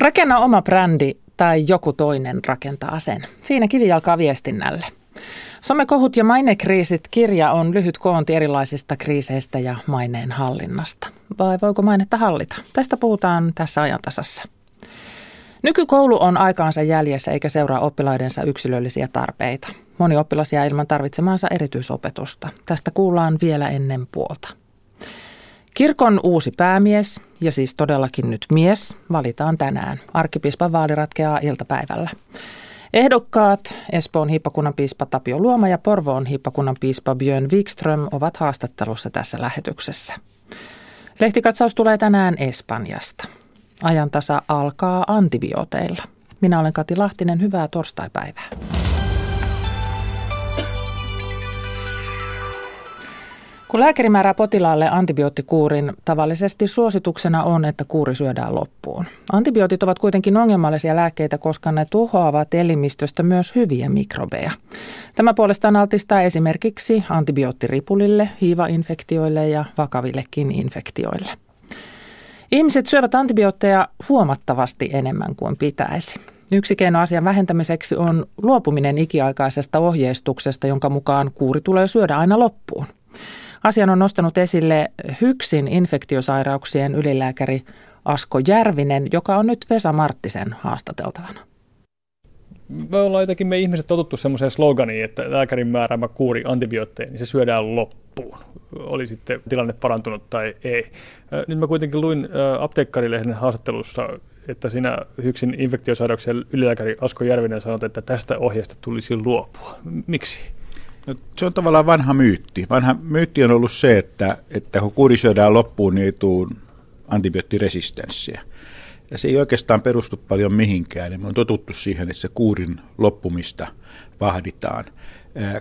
Rakenna oma brändi tai joku toinen rakentaa sen. Siinä kivijalkaa viestinnälle. Somekohut ja mainekriisit kirja on lyhyt koonti erilaisista kriiseistä ja maineen hallinnasta. Vai voiko mainetta hallita? Tästä puhutaan tässä ajantasassa. Nykykoulu on aikaansa jäljessä eikä seuraa oppilaidensa yksilöllisiä tarpeita. Moni oppilas jää ilman tarvitsemaansa erityisopetusta. Tästä kuullaan vielä ennen puolta. Kirkon uusi päämies, ja siis todellakin nyt mies, valitaan tänään. Arkkipiispan vaali ratkeaa iltapäivällä. Ehdokkaat Espoon hiippakunnan piispa Tapio Luoma ja Porvoon hiippakunnan piispa Björn Wikström ovat haastattelussa tässä lähetyksessä. Lehtikatsaus tulee tänään Espanjasta. Ajantasa alkaa antibiooteilla. Minä olen Kati Lahtinen, hyvää torstaipäivää. Kun lääkäri määrää potilaalle antibioottikuurin, tavallisesti suosituksena on, että kuuri syödään loppuun. Antibiootit ovat kuitenkin ongelmallisia lääkkeitä, koska ne tuhoavat elimistöstä myös hyviä mikrobeja. Tämä puolestaan altistaa esimerkiksi antibioottiripulille, hiivainfektioille ja vakavillekin infektioille. Ihmiset syövät antibiootteja huomattavasti enemmän kuin pitäisi. Yksi keino asian vähentämiseksi on luopuminen ikiaikaisesta ohjeistuksesta, jonka mukaan kuuri tulee syödä aina loppuun. Asian on nostanut esille Hyksin infektiosairauksien ylilääkäri Asko Järvinen, joka on nyt Vesa Marttisen haastateltavana. Me ollaan jotenkin me ihmiset totuttu semmoiseen sloganiin, että lääkärin määräämä kuuri antibiootteja, niin se syödään loppuun. Oli sitten tilanne parantunut tai ei. Nyt mä kuitenkin luin apteekkarilehden haastattelussa, että siinä Hyksin infektiosairauksien ylilääkäri Asko Järvinen sanoi, että tästä ohjeesta tulisi luopua. Miksi? No, se on tavallaan vanha myytti. Vanha myytti on ollut se, että, että kun kuuri syödään loppuun, niin ei tule antibioottiresistenssiä. Ja se ei oikeastaan perustu paljon mihinkään. Me on totuttu siihen, että se kuurin loppumista vahditaan.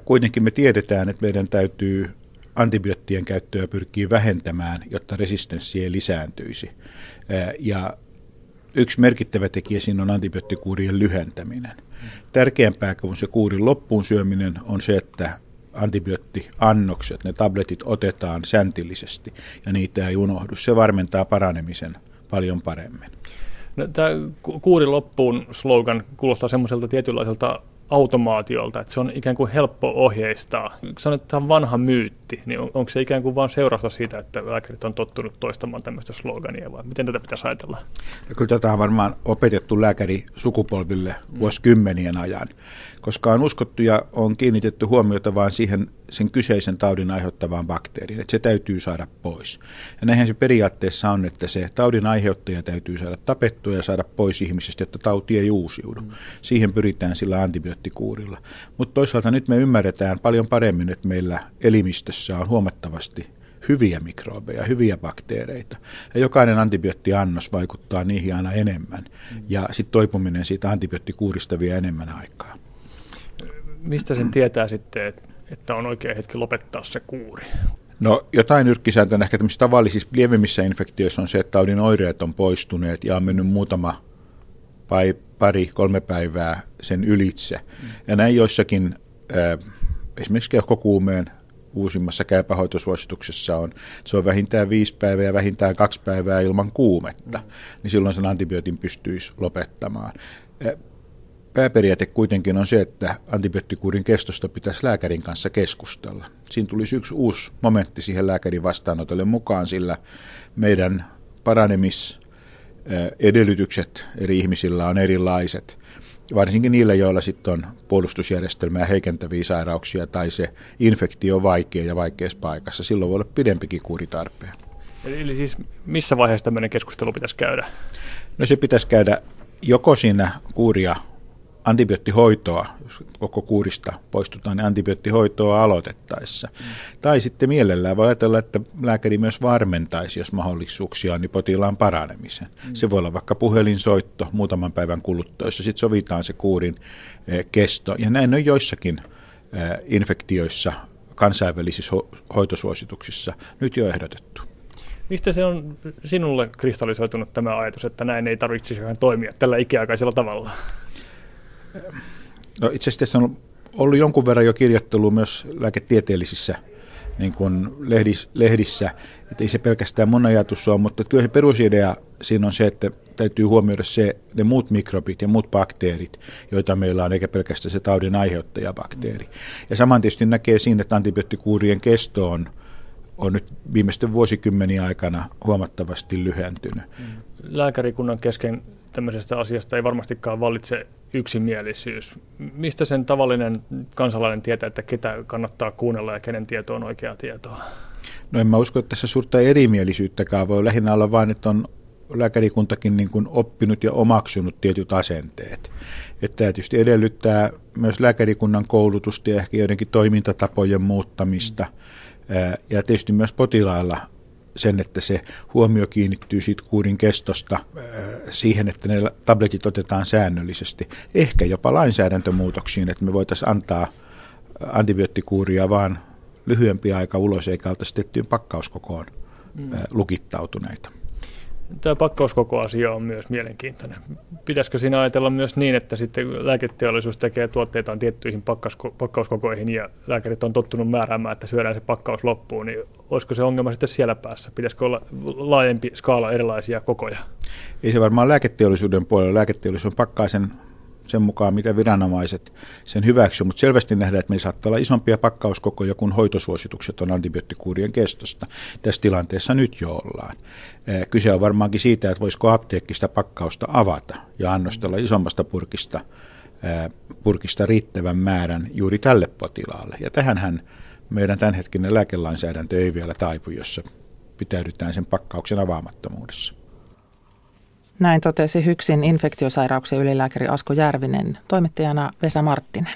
Kuitenkin me tiedetään, että meidän täytyy antibioottien käyttöä pyrkii vähentämään, jotta resistenssi ei lisääntyisi. Ja yksi merkittävä tekijä siinä on antibioottikuurien lyhentäminen. Tärkeämpää kuin se kuurin loppuun syöminen on se, että antibioottiannokset, ne tabletit otetaan säntillisesti ja niitä ei unohdu. Se varmentaa paranemisen paljon paremmin. No, tämä kuuri loppuun slogan kuulostaa semmoiselta tietynlaiselta automaatiolta, että se on ikään kuin helppo ohjeistaa. Sanoit, että tämä on vanha myytti, niin on, onko se ikään kuin vain seurausta siitä, että lääkärit on tottunut toistamaan tämmöistä slogania, vai miten tätä pitäisi ajatella? Ja kyllä tätä on varmaan opetettu lääkäri sukupolville vuosikymmenien ajan, koska on uskottu ja on kiinnitetty huomiota vain siihen sen kyseisen taudin aiheuttavaan bakteeriin, että se täytyy saada pois. Ja näinhän se periaatteessa on, että se taudin aiheuttaja täytyy saada tapettua ja saada pois ihmisestä, jotta tauti ei uusiudu. Mm. Siihen pyritään sillä antibioottikuurilla. Mutta toisaalta nyt me ymmärretään paljon paremmin, että meillä elimistössä on huomattavasti hyviä mikrobeja, hyviä bakteereita. Ja jokainen antibioottiannos vaikuttaa niihin aina enemmän. Mm. Ja sitten toipuminen siitä antibioottikuurista vie enemmän aikaa. Mistä sen tietää sitten, että on oikea hetki lopettaa se kuuri? No jotain nyrkkisääntönä ehkä tämmöisissä tavallisissa lievemmissä infektioissa on se, että taudin oireet on poistuneet ja on mennyt muutama vai pari, kolme päivää sen ylitse. Mm. Ja näin joissakin, esimerkiksi keuhkokuumeen uusimmassa käypähoitosuosituksessa on, että se on vähintään viisi päivää ja vähintään kaksi päivää ilman kuumetta, mm. niin silloin sen antibiootin pystyisi lopettamaan pääperiaate kuitenkin on se, että antibioottikuurin kestosta pitäisi lääkärin kanssa keskustella. Siinä tulisi yksi uusi momentti siihen lääkärin vastaanotolle mukaan, sillä meidän paranemisedellytykset eri ihmisillä on erilaiset. Varsinkin niillä, joilla sitten on puolustusjärjestelmää heikentäviä sairauksia tai se infektio on vaikea ja vaikeassa paikassa. Silloin voi olla pidempikin kuuri tarpeen. Eli siis missä vaiheessa tämmöinen keskustelu pitäisi käydä? No se pitäisi käydä joko siinä kuuria antibioottihoitoa, koko kuurista poistutaan, niin antibioottihoitoa aloitettaessa. Mm. Tai sitten mielellään voi ajatella, että lääkäri myös varmentaisi, jos mahdollisuuksia on, niin potilaan paranemisen. Mm. Se voi olla vaikka puhelinsoitto muutaman päivän kuluttua, jossa sitten sovitaan se kuurin eh, kesto. Ja näin on joissakin eh, infektioissa kansainvälisissä hoitosuosituksissa nyt jo ehdotettu. Mistä se on sinulle kristallisoitunut tämä ajatus, että näin ei tarvitsisi toimia tällä ikiaikaisella tavalla? No itse asiassa on ollut jonkun verran jo kirjoittelua myös lääketieteellisissä niin kuin lehdis, lehdissä, että ei se pelkästään mun ajatus ole, mutta kyllä se perusidea siinä on se, että täytyy huomioida se, ne muut mikrobit ja muut bakteerit, joita meillä on, eikä pelkästään se taudin aiheuttaja-bakteeri. Ja saman tietysti näkee siinä, että antibioottikuurien kesto on, on nyt viimeisten vuosikymmenien aikana huomattavasti lyhentynyt. Lääkärikunnan kesken tämmöisestä asiasta ei varmastikaan vallitse yksimielisyys. Mistä sen tavallinen kansalainen tietää, että ketä kannattaa kuunnella ja kenen tieto on oikeaa tietoa? No en mä usko, että tässä suurta erimielisyyttäkään voi lähinnä olla vain, että on lääkärikuntakin niin kuin oppinut ja omaksunut tietyt asenteet. Että tämä tietysti edellyttää myös lääkärikunnan koulutusta ja ehkä joidenkin toimintatapojen muuttamista. Ja tietysti myös potilailla sen, että se huomio kiinnittyy siitä kuurin kestosta siihen, että ne tabletit otetaan säännöllisesti. Ehkä jopa lainsäädäntömuutoksiin, että me voitaisiin antaa antibioottikuuria vaan lyhyempi aika ulos eikä oltaisi tehtyyn pakkauskokoon mm. lukittautuneita. Tämä pakkauskoko asia on myös mielenkiintoinen. Pitäisikö siinä ajatella myös niin, että sitten lääketeollisuus tekee tuotteitaan tiettyihin pakkauskokoihin ja lääkärit on tottunut määräämään, että syödään se pakkaus loppuun, niin olisiko se ongelma sitten siellä päässä? Pitäisikö olla laajempi skaala erilaisia kokoja? Ei se varmaan lääketeollisuuden puolella. Lääketeollisuus pakkaa sen sen mukaan, mitä viranomaiset sen hyväksyvät, mutta selvästi nähdään, että meillä saattaa olla isompia pakkauskokoja kuin hoitosuositukset on antibioottikuurien kestosta. Tässä tilanteessa nyt jo ollaan. Kyse on varmaankin siitä, että voisiko apteekkista pakkausta avata ja annostella isommasta purkista, purkista riittävän määrän juuri tälle potilaalle. Ja tähänhän meidän tämänhetkinen lääkelainsäädäntö ei vielä taivu, jossa pitäydytään sen pakkauksen avaamattomuudessa. Näin totesi Hyksin infektiosairauksien ylilääkäri Asko Järvinen, toimittajana Vesa Marttinen.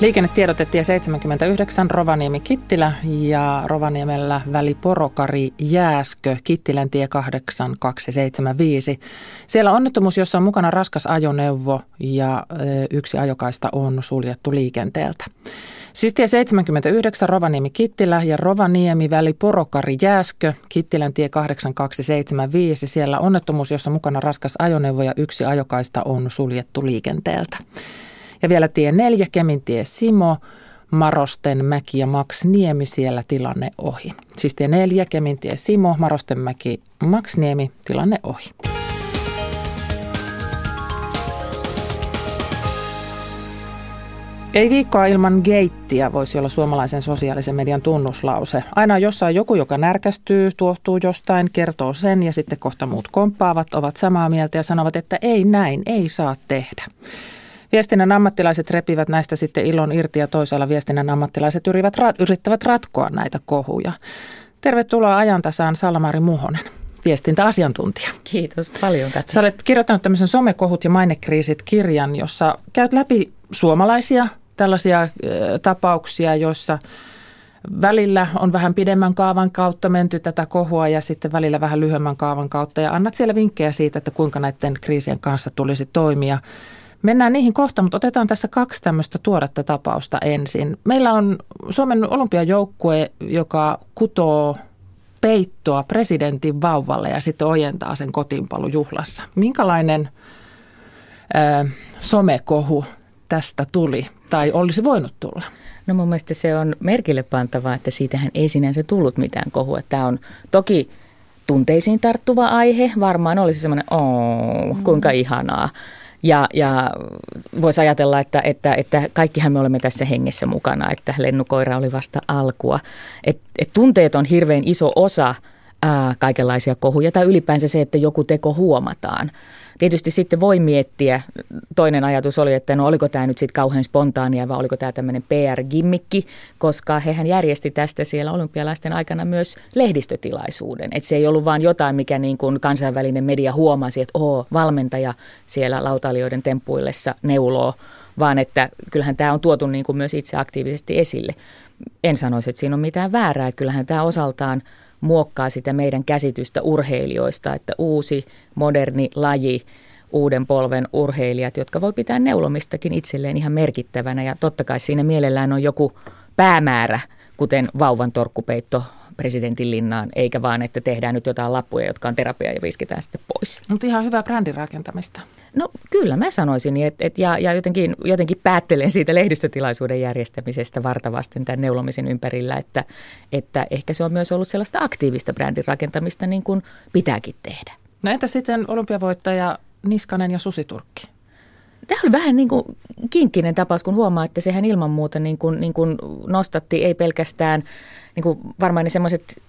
Liikennetiedotettiin 79 Rovaniemi-Kittilä ja Rovaniemellä väli Porokari Jääskö, Kittilän tie 8275. Siellä onnettomuus, jossa on mukana raskas ajoneuvo ja yksi ajokaista on suljettu liikenteeltä. Siis tie 79 Rovaniemi-Kittilä ja Rovaniemi väli Porokari Jääskö, Kittilän tie 8275. Siellä onnettomuus, jossa mukana raskas ajoneuvo ja yksi ajokaista on suljettu liikenteeltä. Ja vielä tie 4 Kemintie Simo, Marosten mäki ja Max Niemi siellä tilanne ohi. Siis tie 4 Kemintie Simo, Marosten mäki, Max Niemi tilanne ohi. Ei viikkoa ilman geittiä voisi olla suomalaisen sosiaalisen median tunnuslause. Aina jossain joku, joka närkästyy, tuohtuu jostain, kertoo sen ja sitten kohta muut komppaavat, ovat samaa mieltä ja sanovat, että ei näin, ei saa tehdä. Viestinnän ammattilaiset repivät näistä sitten ilon irti ja toisaalla viestinnän ammattilaiset yrittävät, yrittävät ratkoa näitä kohuja. Tervetuloa ajantasaan Salmari Muhonen viestintäasiantuntija. Kiitos paljon Katja. Sä olet kirjoittanut tämmöisen somekohut ja mainekriisit kirjan, jossa käyt läpi suomalaisia tällaisia tapauksia, joissa välillä on vähän pidemmän kaavan kautta menty tätä kohua ja sitten välillä vähän lyhyemmän kaavan kautta ja annat siellä vinkkejä siitä, että kuinka näiden kriisien kanssa tulisi toimia. Mennään niihin kohta, mutta otetaan tässä kaksi tämmöistä tuoretta tapausta ensin. Meillä on Suomen olympiajoukkue, joka kutoo peittoa presidentin vauvalle ja sitten ojentaa sen kotiinpalujuhlassa. Minkälainen ö, somekohu tästä tuli tai olisi voinut tulla? No mun mielestä se on merkille pantavaa, että siitähän ei sinänsä tullut mitään kohua. Tämä on toki tunteisiin tarttuva aihe. Varmaan olisi semmoinen, oh, kuinka ihanaa. Ja, ja voisi ajatella, että, että, että kaikkihan me olemme tässä hengessä mukana, että lennukoira oli vasta alkua. Et, et tunteet on hirveän iso osa ää, kaikenlaisia kohuja tai ylipäänsä se, että joku teko huomataan. Tietysti sitten voi miettiä, toinen ajatus oli, että no oliko tämä nyt sitten kauhean spontaania vai oliko tämä tämmöinen PR-gimmikki, koska hehän järjesti tästä siellä olympialaisten aikana myös lehdistötilaisuuden. Että se ei ollut vain jotain, mikä niin kuin kansainvälinen media huomasi, että oo, valmentaja siellä lautalijoiden temppuillessa neuloo, vaan että kyllähän tämä on tuotu niin kuin myös itse aktiivisesti esille. En sanoisi, että siinä on mitään väärää. Kyllähän tämä osaltaan – muokkaa sitä meidän käsitystä urheilijoista, että uusi, moderni laji, uuden polven urheilijat, jotka voi pitää neulomistakin itselleen ihan merkittävänä. Ja totta kai siinä mielellään on joku päämäärä, kuten vauvan torkkupeitto presidentin linnaan, eikä vaan, että tehdään nyt jotain lappuja, jotka on terapia ja visketään sitten pois. Mutta ihan hyvää brändin rakentamista. No kyllä mä sanoisin, että et, ja, ja jotenkin, jotenkin päättelen siitä lehdistötilaisuuden järjestämisestä vartavasten tämän neulomisen ympärillä, että, että ehkä se on myös ollut sellaista aktiivista brändin rakentamista niin kuin pitääkin tehdä. No entä sitten olympiavoittaja Niskanen ja Susiturkki? Tämä oli vähän niin kuin kinkkinen tapaus, kun huomaa, että sehän ilman muuta niin kuin, niin kuin nostatti ei pelkästään niin kuin varmaan ne semmoiset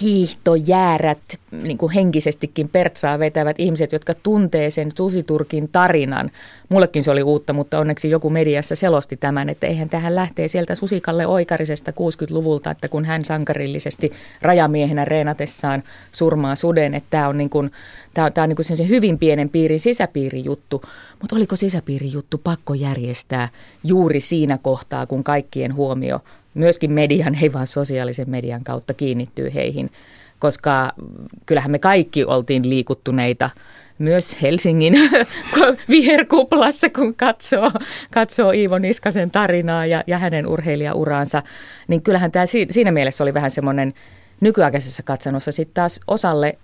hiihtojäärät, niin kuin henkisestikin pertsaa vetävät ihmiset, jotka tuntee sen Susiturkin tarinan. Mullekin se oli uutta, mutta onneksi joku mediassa selosti tämän, että eihän tähän lähtee sieltä Susikalle Oikarisesta 60-luvulta, että kun hän sankarillisesti rajamiehenä reenatessaan surmaa suden, että tämä on, niin kuin, tämä tämä on niin kuin hyvin pienen piirin sisäpiirijuttu. Mutta oliko sisäpiirijuttu pakko järjestää juuri siinä kohtaa, kun kaikkien huomio myöskin median, ei vaan sosiaalisen median kautta kiinnittyy heihin, koska kyllähän me kaikki oltiin liikuttuneita myös Helsingin viherkuplassa, kun katsoo, katsoo Iivo Niskasen tarinaa ja, ja hänen urheilijauransa, niin kyllähän tämä siinä mielessä oli vähän semmoinen nykyaikaisessa katsannossa sitten taas osalle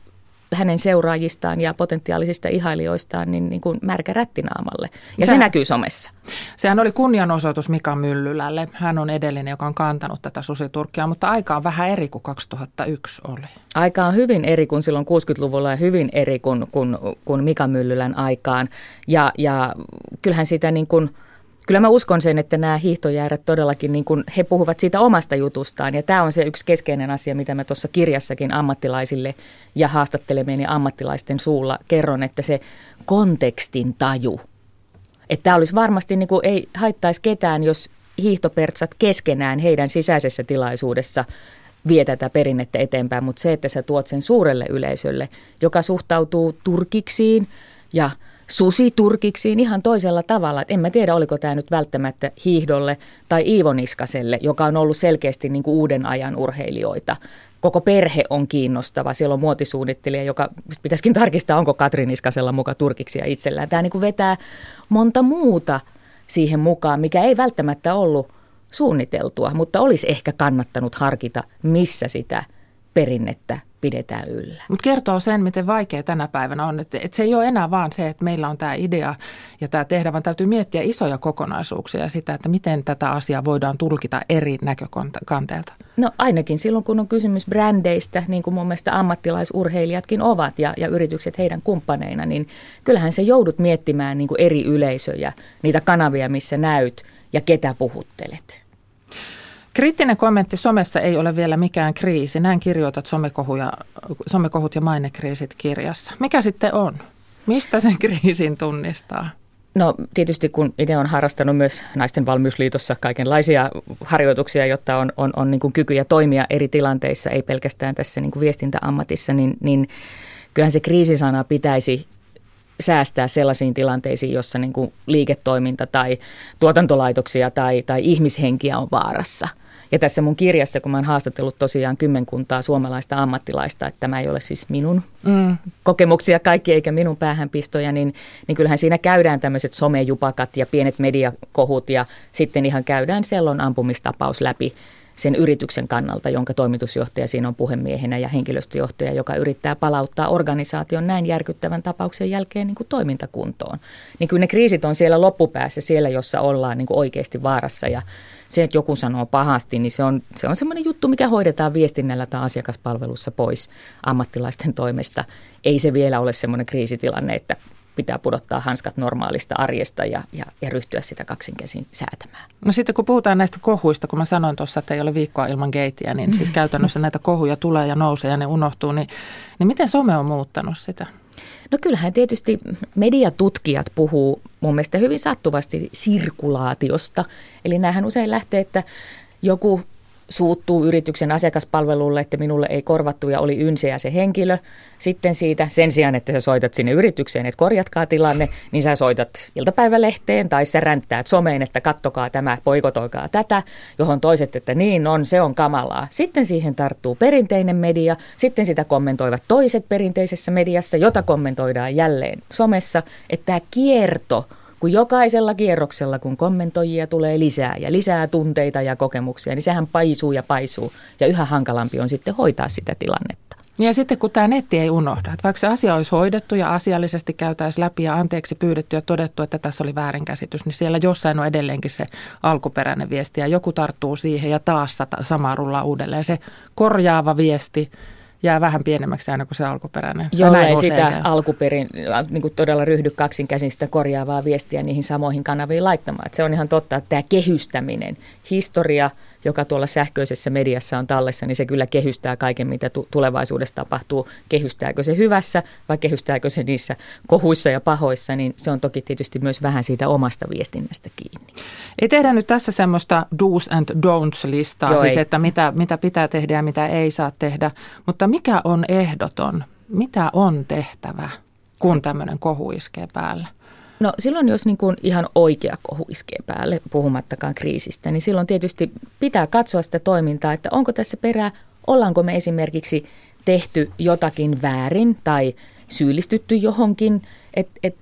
hänen seuraajistaan ja potentiaalisista ihailijoistaan niin, niin kuin märkä rättinaamalle. Ja se, se näkyy somessa. Sehän oli kunnianosoitus Mika Myllylälle. Hän on edellinen, joka on kantanut tätä susiturkkia, mutta aika on vähän eri kuin 2001 oli. Aika on hyvin eri kuin silloin 60-luvulla ja hyvin eri kuin, kuin, kuin Mika Myllylän aikaan. Ja, ja kyllähän sitä niin kuin – kyllä mä uskon sen, että nämä hiihtojäärät todellakin, niin kuin he puhuvat siitä omasta jutustaan. Ja tämä on se yksi keskeinen asia, mitä mä tuossa kirjassakin ammattilaisille ja haastattelemieni ammattilaisten suulla kerron, että se kontekstin taju. Että tämä olisi varmasti, niin kuin, ei haittaisi ketään, jos hiihtopertsat keskenään heidän sisäisessä tilaisuudessa vie tätä perinnettä eteenpäin, mutta se, että sä tuot sen suurelle yleisölle, joka suhtautuu turkiksiin ja – susiturkiksiin ihan toisella tavalla. Et en mä tiedä, oliko tämä nyt välttämättä hiihdolle tai Iivo Niskaselle, joka on ollut selkeästi niin kuin uuden ajan urheilijoita. Koko perhe on kiinnostava. Siellä on muotisuunnittelija, joka pitäisikin tarkistaa, onko Katri Niskasella muka turkiksia itsellään. Tämä niin kuin vetää monta muuta siihen mukaan, mikä ei välttämättä ollut suunniteltua, mutta olisi ehkä kannattanut harkita, missä sitä perinnettä pidetään yllä. Mutta kertoo sen, miten vaikea tänä päivänä on. Että et se ei ole enää vaan se, että meillä on tämä idea ja tämä tehdä, vaan täytyy miettiä isoja kokonaisuuksia ja sitä, että miten tätä asiaa voidaan tulkita eri näkökanteelta. No ainakin silloin, kun on kysymys brändeistä, niin kuin mun mielestä ammattilaisurheilijatkin ovat ja, ja yritykset heidän kumppaneina, niin kyllähän se joudut miettimään niin kuin eri yleisöjä, niitä kanavia, missä näyt ja ketä puhuttelet. Kriittinen kommentti somessa ei ole vielä mikään kriisi. Näin kirjoitat somekohuja, somekohut ja mainekriisit kirjassa. Mikä sitten on? Mistä sen kriisin tunnistaa? No tietysti kun itse olen harrastanut myös Naisten valmiusliitossa kaikenlaisia harjoituksia, jotta on, on, on niin kuin kykyjä toimia eri tilanteissa, ei pelkästään tässä niin kuin viestintäammatissa, niin, niin kyllähän se kriisisana pitäisi säästää sellaisiin tilanteisiin, jossa niin kuin liiketoiminta tai tuotantolaitoksia tai, tai ihmishenkiä on vaarassa – ja tässä mun kirjassa, kun mä oon haastatellut tosiaan kymmenkuntaa suomalaista ammattilaista, että tämä ei ole siis minun mm. kokemuksia kaikki eikä minun päähänpistoja, niin, niin kyllähän siinä käydään tämmöiset somejupakat ja pienet mediakohut ja sitten ihan käydään sellon ampumistapaus läpi sen yrityksen kannalta, jonka toimitusjohtaja siinä on puhemiehenä ja henkilöstöjohtaja, joka yrittää palauttaa organisaation näin järkyttävän tapauksen jälkeen niin kuin toimintakuntoon. Niin kyllä ne kriisit on siellä loppupäässä, siellä jossa ollaan niin kuin oikeasti vaarassa ja se, että joku sanoo pahasti, niin se on, se on semmoinen juttu, mikä hoidetaan viestinnällä tai asiakaspalvelussa pois ammattilaisten toimesta. Ei se vielä ole semmoinen kriisitilanne, että pitää pudottaa hanskat normaalista arjesta ja, ja, ja ryhtyä sitä kaksinkäsin säätämään. No sitten kun puhutaan näistä kohuista, kun mä sanoin tuossa, että ei ole viikkoa ilman geittiä, niin siis käytännössä näitä kohuja tulee ja nousee ja ne unohtuu, niin, niin miten some on muuttanut sitä? No kyllähän tietysti mediatutkijat puhuu mun mielestä hyvin sattuvasti sirkulaatiosta. Eli näähän usein lähtee, että joku suuttuu yrityksen asiakaspalvelulle, että minulle ei korvattu ja oli ynseä se henkilö. Sitten siitä, sen sijaan, että sä soitat sinne yritykseen, että korjatkaa tilanne, niin sä soitat iltapäivälehteen tai sä ränttäät someen, että kattokaa tämä, poikotoikaa tätä, johon toiset, että niin on, se on kamalaa. Sitten siihen tarttuu perinteinen media, sitten sitä kommentoivat toiset perinteisessä mediassa, jota kommentoidaan jälleen somessa, että tämä kierto kun jokaisella kierroksella, kun kommentoijia tulee lisää ja lisää tunteita ja kokemuksia, niin sehän paisuu ja paisuu ja yhä hankalampi on sitten hoitaa sitä tilannetta. Ja sitten kun tämä netti ei unohda, että vaikka se asia olisi hoidettu ja asiallisesti käytäisiin läpi ja anteeksi pyydetty ja todettu, että tässä oli väärinkäsitys, niin siellä jossain on edelleenkin se alkuperäinen viesti ja joku tarttuu siihen ja taas samaa rullaa uudelleen. Se korjaava viesti jää vähän pienemmäksi aina kuin se alkuperäinen. Ei sitä alkuperin niin kuin todella ryhdy kaksin käsin sitä korjaavaa viestiä niihin samoihin kanaviin laittamaan. Että se on ihan totta, että tämä kehystäminen, historia – joka tuolla sähköisessä mediassa on tallessa, niin se kyllä kehystää kaiken, mitä tulevaisuudessa tapahtuu. Kehystääkö se hyvässä vai kehystääkö se niissä kohuissa ja pahoissa, niin se on toki tietysti myös vähän siitä omasta viestinnästä kiinni. Ei tehdä nyt tässä semmoista do's and don'ts listaa, Joo, siis ei. että mitä, mitä pitää tehdä ja mitä ei saa tehdä, mutta mikä on ehdoton? Mitä on tehtävä, kun tämmöinen kohu iskee päälle? No silloin, jos niin kuin ihan oikea kohu iskee päälle, puhumattakaan kriisistä, niin silloin tietysti pitää katsoa sitä toimintaa, että onko tässä perää, ollaanko me esimerkiksi tehty jotakin väärin tai syyllistytty johonkin, että et,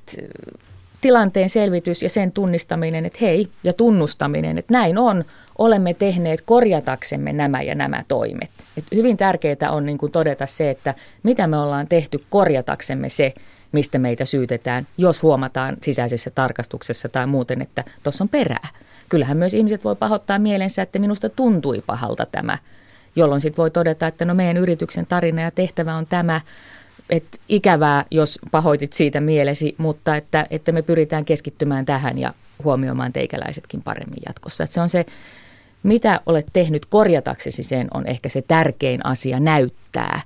tilanteen selvitys ja sen tunnistaminen, että hei, ja tunnustaminen, että näin on, olemme tehneet korjataksemme nämä ja nämä toimet. Et hyvin tärkeää on niin kuin todeta se, että mitä me ollaan tehty korjataksemme se, mistä meitä syytetään, jos huomataan sisäisessä tarkastuksessa tai muuten, että tuossa on perää. Kyllähän myös ihmiset voi pahoittaa mielensä, että minusta tuntui pahalta tämä, jolloin sitten voi todeta, että no meidän yrityksen tarina ja tehtävä on tämä, että ikävää, jos pahoitit siitä mielesi, mutta että, että me pyritään keskittymään tähän ja huomioimaan teikäläisetkin paremmin jatkossa. Että se on se, mitä olet tehnyt korjataksesi sen, on ehkä se tärkein asia näyttää.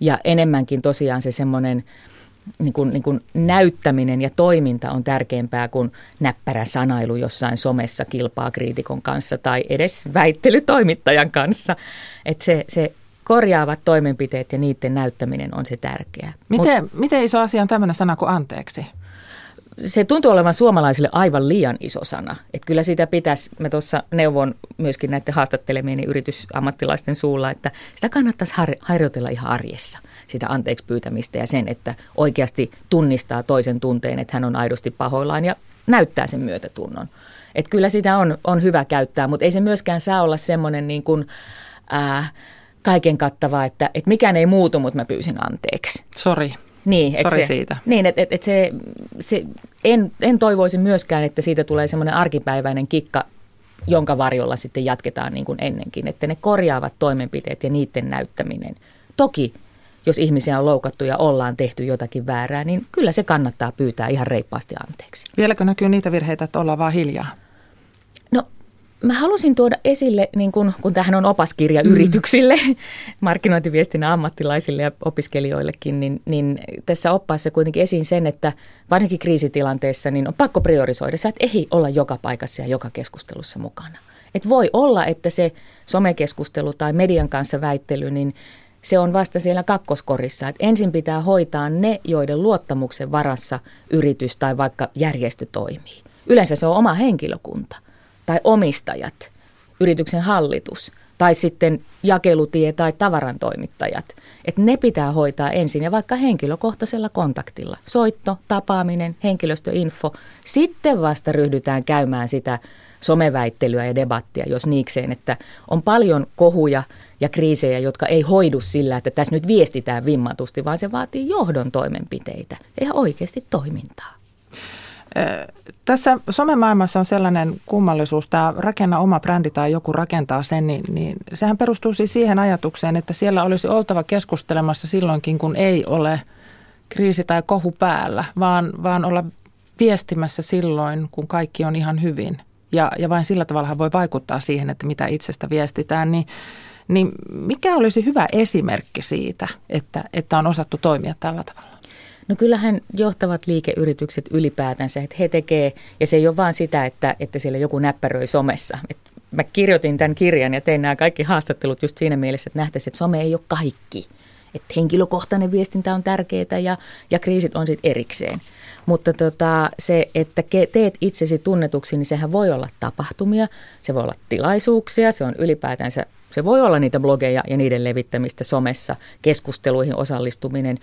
Ja enemmänkin tosiaan se semmoinen niin kuin, niin kuin näyttäminen ja toiminta on tärkeämpää kuin näppärä sanailu jossain somessa kilpaa kriitikon kanssa tai edes väittely toimittajan kanssa. Että se, se korjaavat toimenpiteet ja niiden näyttäminen on se tärkeää. Miten, miten iso asia on tämmöinen sana kuin anteeksi? Se tuntuu olevan suomalaisille aivan liian iso sana. Että kyllä sitä pitäisi, mä tuossa neuvon myöskin näiden haastattelemien yritysammattilaisten suulla, että sitä kannattaisi har- harjoitella ihan arjessa, sitä anteeksi pyytämistä ja sen, että oikeasti tunnistaa toisen tunteen, että hän on aidosti pahoillaan ja näyttää sen myötätunnon. Että kyllä sitä on, on hyvä käyttää, mutta ei se myöskään saa olla semmoinen niin kuin, ää, kaiken kattava, että, että mikään ei muutu, mutta mä pyysin anteeksi. Sori. Niin, Sori se, siitä. Niin, että et, et se, se, en, en toivoisi myöskään, että siitä tulee semmoinen arkipäiväinen kikka, jonka varjolla sitten jatketaan niin kuin ennenkin. Että ne korjaavat toimenpiteet ja niiden näyttäminen. Toki, jos ihmisiä on loukattu ja ollaan tehty jotakin väärää, niin kyllä se kannattaa pyytää ihan reippaasti anteeksi. Vieläkö näkyy niitä virheitä, että ollaan vaan hiljaa? No Mä halusin tuoda esille, niin kun, kun tähän on opaskirja mm. yrityksille, markkinointiviestinnän ammattilaisille ja opiskelijoillekin, niin, niin tässä oppaassa kuitenkin esiin sen, että varsinkin kriisitilanteessa niin on pakko priorisoida. Sä et ehdi olla joka paikassa ja joka keskustelussa mukana. Et voi olla, että se somekeskustelu tai median kanssa väittely, niin se on vasta siellä kakkoskorissa. Et ensin pitää hoitaa ne, joiden luottamuksen varassa yritys tai vaikka järjestö toimii. Yleensä se on oma henkilökunta tai omistajat, yrityksen hallitus tai sitten jakelutie tai tavarantoimittajat. Että ne pitää hoitaa ensin ja vaikka henkilökohtaisella kontaktilla. Soitto, tapaaminen, henkilöstöinfo. Sitten vasta ryhdytään käymään sitä someväittelyä ja debattia, jos niikseen, että on paljon kohuja ja kriisejä, jotka ei hoidu sillä, että tässä nyt viestitään vimmatusti, vaan se vaatii johdon toimenpiteitä ja oikeasti toimintaa. Tässä somemaailmassa on sellainen kummallisuus, tämä rakenna oma brändi tai joku rakentaa sen, niin, niin sehän perustuu siis siihen ajatukseen, että siellä olisi oltava keskustelemassa silloinkin, kun ei ole kriisi tai kohu päällä, vaan, vaan olla viestimässä silloin, kun kaikki on ihan hyvin. Ja, ja vain sillä tavalla voi vaikuttaa siihen, että mitä itsestä viestitään. Niin, niin mikä olisi hyvä esimerkki siitä, että, että on osattu toimia tällä tavalla? No kyllähän johtavat liikeyritykset ylipäätänsä, että he tekee, ja se ei ole vaan sitä, että, että siellä joku näppäröi somessa. Et mä kirjoitin tämän kirjan ja tein nämä kaikki haastattelut just siinä mielessä, että nähtäisiin, että some ei ole kaikki. Että henkilökohtainen viestintä on tärkeää ja, ja kriisit on sitten erikseen. Mutta tota, se, että teet itsesi tunnetuksi, niin sehän voi olla tapahtumia, se voi olla tilaisuuksia, se on ylipäätänsä, se voi olla niitä blogeja ja niiden levittämistä somessa, keskusteluihin osallistuminen.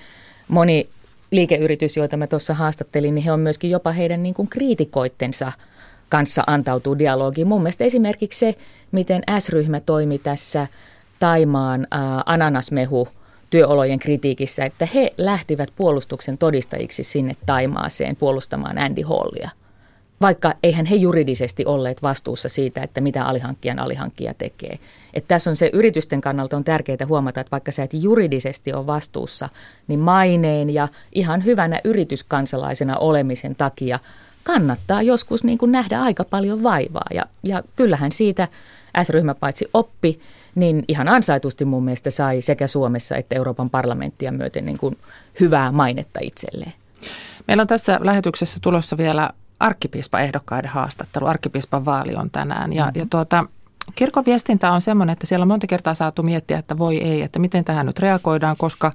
Moni liikeyritys, joita mä tuossa haastattelin, niin he on myöskin jopa heidän niin kuin kriitikoittensa kanssa antautuu dialogiin. Mun mielestä esimerkiksi se, miten S-ryhmä toimi tässä Taimaan ää, ananasmehu työolojen kritiikissä, että he lähtivät puolustuksen todistajiksi sinne Taimaaseen puolustamaan Andy Hallia. Vaikka eihän he juridisesti olleet vastuussa siitä, että mitä alihankkijan alihankkija tekee. Että tässä on se yritysten kannalta on tärkeää huomata, että vaikka sä et juridisesti ole vastuussa, niin maineen ja ihan hyvänä yrityskansalaisena olemisen takia kannattaa joskus niin kuin nähdä aika paljon vaivaa. Ja, ja kyllähän siitä S-ryhmä paitsi oppi, niin ihan ansaitusti mun mielestä sai sekä Suomessa että Euroopan parlamenttia myöten niin kuin hyvää mainetta itselleen. Meillä on tässä lähetyksessä tulossa vielä arkkipiispa-ehdokkaiden haastattelu. Arkkipiispan vaali on tänään. Ja, mm-hmm. ja tuota, kirkon viestintä on sellainen, että siellä on monta kertaa saatu miettiä, että voi ei, että miten tähän nyt reagoidaan, koska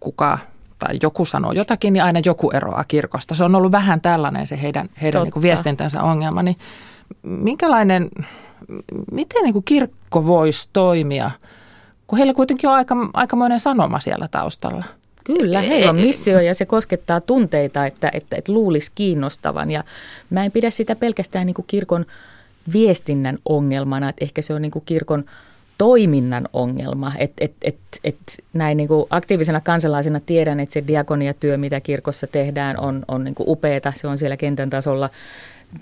kuka tai joku sanoo jotakin, niin aina joku eroaa kirkosta. Se on ollut vähän tällainen se heidän, heidän niin kuin viestintänsä ongelma. Niin minkälainen, miten niin kuin kirkko voisi toimia, kun heillä kuitenkin on aika, aikamoinen sanoma siellä taustalla? Kyllä, heillä on missio ja se koskettaa tunteita, että, että, että luulisi kiinnostavan. Ja mä en pidä sitä pelkästään niin kuin kirkon viestinnän ongelmana, että ehkä se on niin kuin kirkon toiminnan ongelma. Et, et, et, et näin niin kuin aktiivisena kansalaisena tiedän, että se diakoniatyö, mitä kirkossa tehdään, on, on niin kuin upeata. Se on siellä kentän tasolla.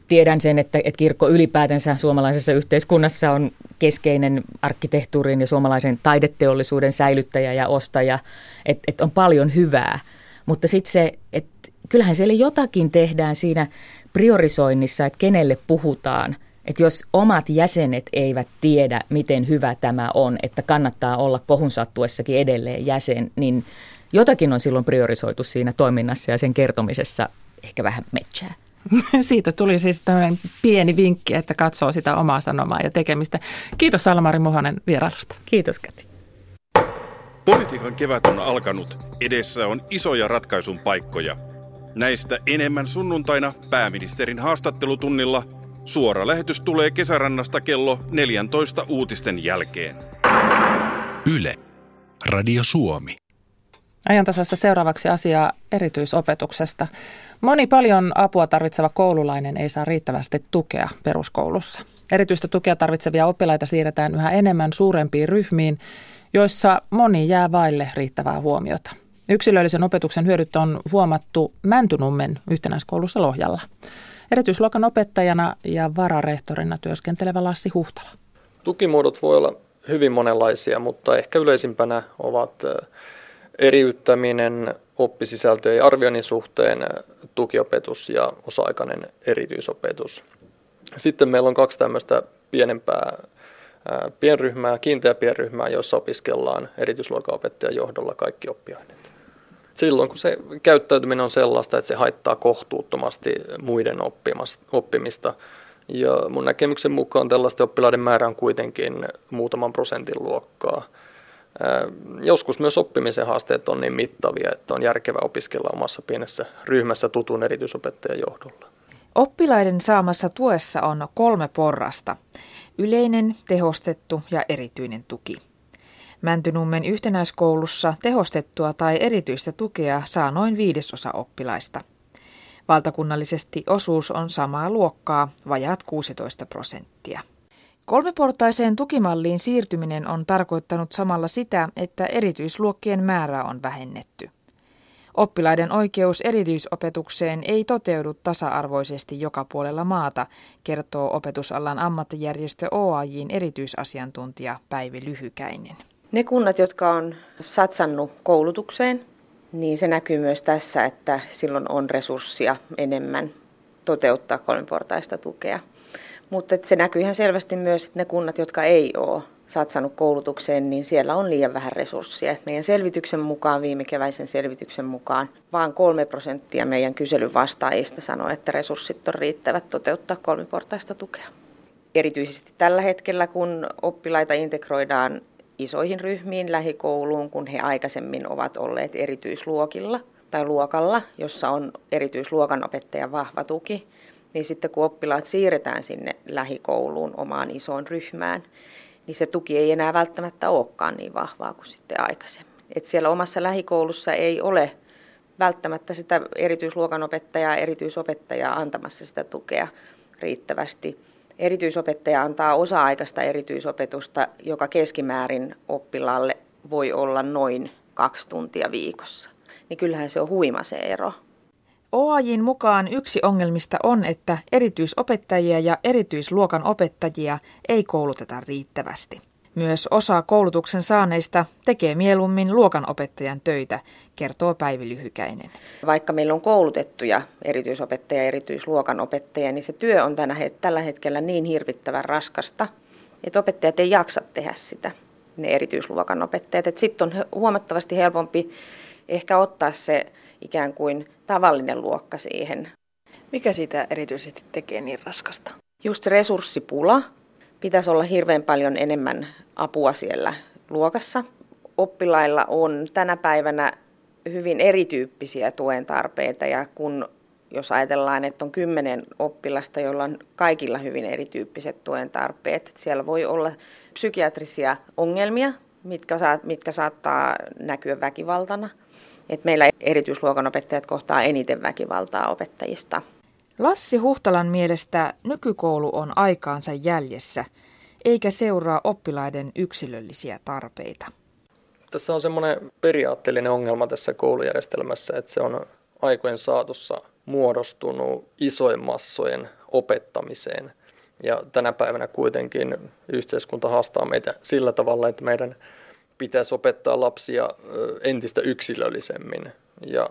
Tiedän sen, että, että kirkko ylipäätänsä suomalaisessa yhteiskunnassa on keskeinen arkkitehtuurin ja suomalaisen taideteollisuuden säilyttäjä ja ostaja. Että et on paljon hyvää. Mutta sitten se, että kyllähän siellä jotakin tehdään siinä priorisoinnissa, että kenelle puhutaan – että jos omat jäsenet eivät tiedä, miten hyvä tämä on, että kannattaa olla kohun sattuessakin edelleen jäsen, niin jotakin on silloin priorisoitu siinä toiminnassa ja sen kertomisessa ehkä vähän metsää. Siitä tuli siis tämmöinen pieni vinkki, että katsoo sitä omaa sanomaa ja tekemistä. Kiitos Salmari Muhonen vierailusta. Kiitos Kati. Politiikan kevät on alkanut. Edessä on isoja ratkaisun paikkoja. Näistä enemmän sunnuntaina pääministerin haastattelutunnilla – Suora lähetys tulee kesärannasta kello 14 uutisten jälkeen. Yle. Radio Suomi. Ajantasassa seuraavaksi asiaa erityisopetuksesta. Moni paljon apua tarvitseva koululainen ei saa riittävästi tukea peruskoulussa. Erityistä tukea tarvitsevia oppilaita siirretään yhä enemmän suurempiin ryhmiin, joissa moni jää vaille riittävää huomiota. Yksilöllisen opetuksen hyödyt on huomattu Mäntynummen yhtenäiskoulussa Lohjalla erityisluokan opettajana ja vararehtorina työskentelevä Lassi Huhtala. Tukimuodot voi olla hyvin monenlaisia, mutta ehkä yleisimpänä ovat eriyttäminen oppisisältöjen arvioinnin suhteen, tukiopetus ja osa-aikainen erityisopetus. Sitten meillä on kaksi tämmöistä pienempää pienryhmää, kiinteä pienryhmää, joissa opiskellaan erityisluokan opettajan johdolla kaikki oppiaineet silloin kun se käyttäytyminen on sellaista, että se haittaa kohtuuttomasti muiden oppimista. Ja mun näkemyksen mukaan tällaisten oppilaiden määrä on kuitenkin muutaman prosentin luokkaa. Joskus myös oppimisen haasteet on niin mittavia, että on järkevä opiskella omassa pienessä ryhmässä tutun erityisopettajan johdolla. Oppilaiden saamassa tuessa on kolme porrasta. Yleinen, tehostettu ja erityinen tuki. Mäntynummen yhtenäiskoulussa tehostettua tai erityistä tukea saa noin viidesosa oppilaista. Valtakunnallisesti osuus on samaa luokkaa, vajaat 16 prosenttia. Kolmeportaiseen tukimalliin siirtyminen on tarkoittanut samalla sitä, että erityisluokkien määrää on vähennetty. Oppilaiden oikeus erityisopetukseen ei toteudu tasa-arvoisesti joka puolella maata, kertoo opetusalan ammattijärjestö OAJin erityisasiantuntija Päivi Lyhykäinen. Ne kunnat, jotka on satsannut koulutukseen, niin se näkyy myös tässä, että silloin on resurssia enemmän toteuttaa kolmiportaista tukea. Mutta se näkyy ihan selvästi myös, että ne kunnat, jotka ei ole satsannut koulutukseen, niin siellä on liian vähän resursseja. Meidän selvityksen mukaan, viime keväisen selvityksen mukaan, vain kolme prosenttia meidän kyselyn vastaajista sanoo, että resurssit on riittävät toteuttaa kolmiportaista tukea. Erityisesti tällä hetkellä, kun oppilaita integroidaan isoihin ryhmiin lähikouluun, kun he aikaisemmin ovat olleet erityisluokilla tai luokalla, jossa on erityisluokanopettajan vahva tuki, niin sitten kun oppilaat siirretään sinne lähikouluun omaan isoon ryhmään, niin se tuki ei enää välttämättä olekaan niin vahvaa kuin sitten aikaisemmin. Et siellä omassa lähikoulussa ei ole välttämättä sitä erityisluokanopettajaa, erityisopettajaa antamassa sitä tukea riittävästi erityisopettaja antaa osa-aikaista erityisopetusta, joka keskimäärin oppilaalle voi olla noin kaksi tuntia viikossa. Niin kyllähän se on huima se ero. OAJin mukaan yksi ongelmista on, että erityisopettajia ja erityisluokan opettajia ei kouluteta riittävästi. Myös osa koulutuksen saaneista tekee mieluummin luokanopettajan töitä, kertoo Päivi Lyhykäinen. Vaikka meillä on koulutettuja erityisopettajia ja erityisluokanopettajia, niin se työ on tänä, tällä hetkellä niin hirvittävän raskasta, että opettajat ei jaksa tehdä sitä, ne erityisluokan opettajat. Sitten on huomattavasti helpompi ehkä ottaa se ikään kuin tavallinen luokka siihen. Mikä siitä erityisesti tekee niin raskasta? Just resurssipula. Pitäisi olla hirveän paljon enemmän apua siellä luokassa. Oppilailla on tänä päivänä hyvin erityyppisiä tuen tarpeita ja kun jos ajatellaan, että on kymmenen oppilasta, joilla on kaikilla hyvin erityyppiset tuen tarpeet. Siellä voi olla psykiatrisia ongelmia, mitkä, saa, mitkä saattaa näkyä väkivaltana. Et meillä erityisluokan opettajat kohtaa eniten väkivaltaa opettajista. Lassi Huhtalan mielestä nykykoulu on aikaansa jäljessä, eikä seuraa oppilaiden yksilöllisiä tarpeita. Tässä on semmoinen periaatteellinen ongelma tässä koulujärjestelmässä, että se on aikojen saatossa muodostunut isojen massojen opettamiseen. Ja tänä päivänä kuitenkin yhteiskunta haastaa meitä sillä tavalla, että meidän pitäisi opettaa lapsia entistä yksilöllisemmin. Ja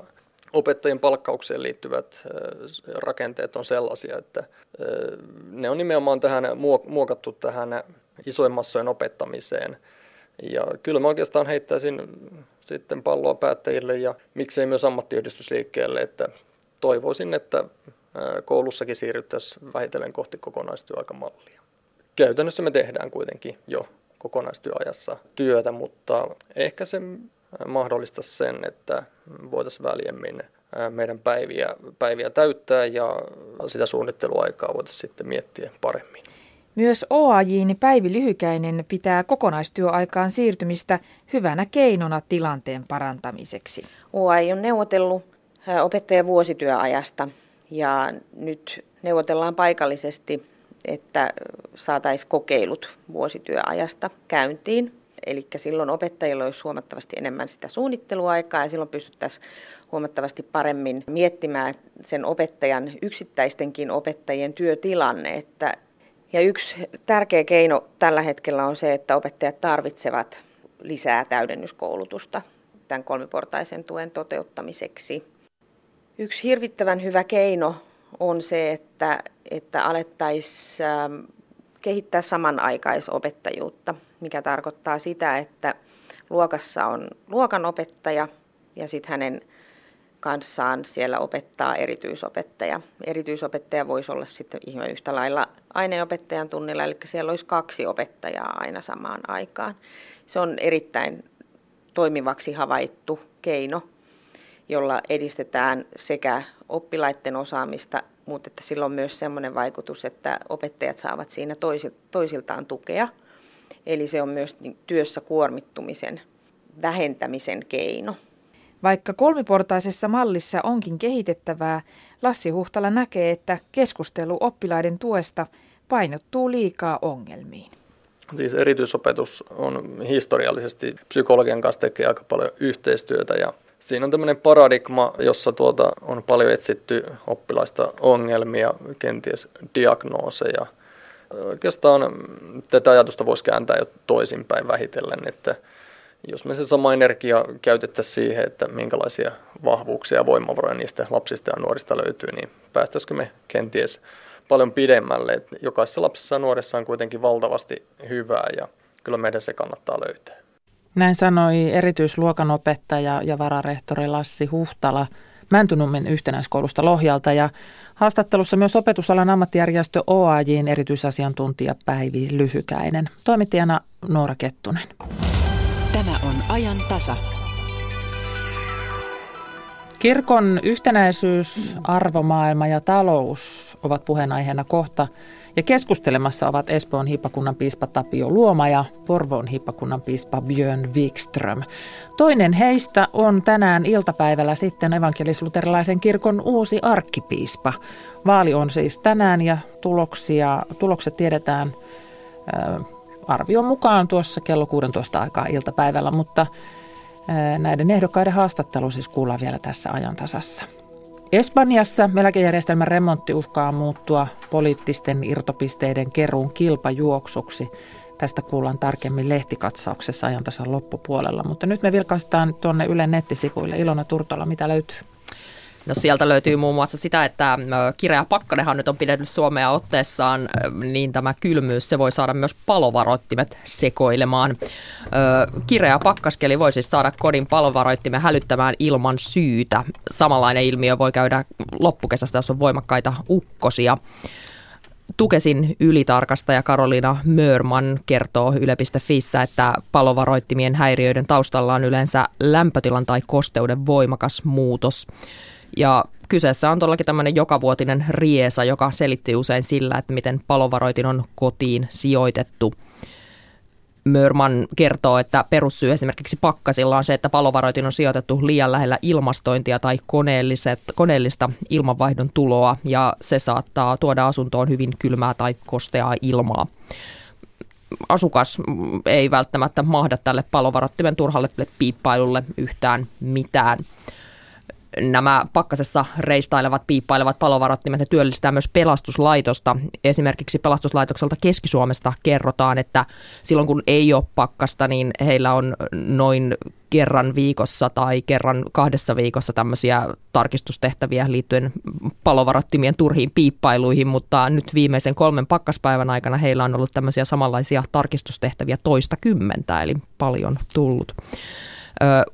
opettajien palkkaukseen liittyvät rakenteet on sellaisia, että ne on nimenomaan tähän muokattu tähän isojen massojen opettamiseen. Ja kyllä mä oikeastaan heittäisin sitten palloa päättäjille ja miksei myös ammattiyhdistysliikkeelle, että toivoisin, että koulussakin siirryttäisiin vähitellen kohti kokonaistyöaikamallia. Käytännössä me tehdään kuitenkin jo kokonaistyöajassa työtä, mutta ehkä se mahdollista sen, että voitaisiin väljemmin meidän päiviä, päiviä täyttää ja sitä suunnitteluaikaa voitaisiin sitten miettiä paremmin. Myös OAJin Päivi Lyhykäinen pitää kokonaistyöaikaan siirtymistä hyvänä keinona tilanteen parantamiseksi. OAJ on neuvotellut opettajan vuosityöajasta ja nyt neuvotellaan paikallisesti, että saataisiin kokeilut vuosityöajasta käyntiin. Eli silloin opettajilla olisi huomattavasti enemmän sitä suunnitteluaikaa ja silloin pystyttäisiin huomattavasti paremmin miettimään sen opettajan, yksittäistenkin opettajien työtilanne. Että, ja yksi tärkeä keino tällä hetkellä on se, että opettajat tarvitsevat lisää täydennyskoulutusta tämän kolmiportaisen tuen toteuttamiseksi. Yksi hirvittävän hyvä keino on se, että, että alettaisiin ähm, kehittää samanaikaisopettajuutta, mikä tarkoittaa sitä, että luokassa on luokanopettaja ja sitten hänen kanssaan siellä opettaa erityisopettaja. Erityisopettaja voisi olla sitten ihan yhtä lailla aineopettajan tunnilla, eli siellä olisi kaksi opettajaa aina samaan aikaan. Se on erittäin toimivaksi havaittu keino jolla edistetään sekä oppilaiden osaamista, mutta että sillä on myös sellainen vaikutus, että opettajat saavat siinä toisiltaan tukea. Eli se on myös niin työssä kuormittumisen vähentämisen keino. Vaikka kolmiportaisessa mallissa onkin kehitettävää, Lassi Huhtala näkee, että keskustelu oppilaiden tuesta painottuu liikaa ongelmiin. Siis erityisopetus on historiallisesti psykologian kanssa tekee aika paljon yhteistyötä ja siinä on tämmöinen paradigma, jossa tuota on paljon etsitty oppilaista ongelmia, kenties diagnooseja. Oikeastaan tätä ajatusta voisi kääntää jo toisinpäin vähitellen, että jos me se sama energia käytettäisiin siihen, että minkälaisia vahvuuksia ja voimavaroja niistä lapsista ja nuorista löytyy, niin päästäisikö me kenties paljon pidemmälle. Jokaisessa lapsessa ja nuoressa on kuitenkin valtavasti hyvää ja kyllä meidän se kannattaa löytää. Näin sanoi erityisluokanopettaja ja vararehtori Lassi Huhtala Mäntynummen yhtenäiskoulusta Lohjalta ja haastattelussa myös opetusalan ammattijärjestö OAJin erityisasiantuntija Päivi Lyhykäinen. Toimittajana Noora Kettunen. Tämä on ajan tasa. Kirkon yhtenäisyys, arvomaailma ja talous ovat puheenaiheena kohta – ja keskustelemassa ovat Espoon hippakunnan piispa Tapio Luoma ja Porvoon hippakunnan piispa Björn Wikström. Toinen heistä on tänään iltapäivällä sitten evankelis-luterilaisen kirkon uusi arkkipiispa. Vaali on siis tänään ja tuloksia, tulokset tiedetään äh, arvion mukaan tuossa kello 16 aikaa iltapäivällä, mutta näiden ehdokkaiden haastattelu siis kuullaan vielä tässä ajantasassa. Espanjassa eläkejärjestelmän remontti uhkaa muuttua poliittisten irtopisteiden keruun kilpajuoksuksi. Tästä kuullaan tarkemmin lehtikatsauksessa ajantasan loppupuolella, mutta nyt me vilkaistaan tuonne Yle nettisivuille. Ilona Turtola, mitä löytyy? No sieltä löytyy muun muassa sitä, että Kireä Pakkanenhan nyt on pidetyt Suomea otteessaan, niin tämä kylmyys, se voi saada myös palovaroittimet sekoilemaan. Kireä pakkaskeli voi siis saada kodin palovaroittimen hälyttämään ilman syytä. Samanlainen ilmiö voi käydä loppukesästä, jos on voimakkaita ukkosia. Tukesin ylitarkastaja Karolina Mörman kertoo Yle.fissä, että palovaroittimien häiriöiden taustalla on yleensä lämpötilan tai kosteuden voimakas muutos. Ja kyseessä on todellakin tämmöinen jokavuotinen riesa, joka selitti usein sillä, että miten palovaroitin on kotiin sijoitettu. Mörman kertoo, että perussyy esimerkiksi pakkasilla on se, että palovaroitin on sijoitettu liian lähellä ilmastointia tai koneelliset, koneellista ilmanvaihdon tuloa ja se saattaa tuoda asuntoon hyvin kylmää tai kosteaa ilmaa. Asukas ei välttämättä mahda tälle palovarottimen turhalle piippailulle yhtään mitään nämä pakkasessa reistailevat, piippailevat palovarottimet ne työllistää myös pelastuslaitosta. Esimerkiksi pelastuslaitokselta Keski-Suomesta kerrotaan, että silloin kun ei ole pakkasta, niin heillä on noin kerran viikossa tai kerran kahdessa viikossa tämmöisiä tarkistustehtäviä liittyen palovarottimien turhiin piippailuihin, mutta nyt viimeisen kolmen pakkaspäivän aikana heillä on ollut tämmöisiä samanlaisia tarkistustehtäviä toista kymmentä, eli paljon tullut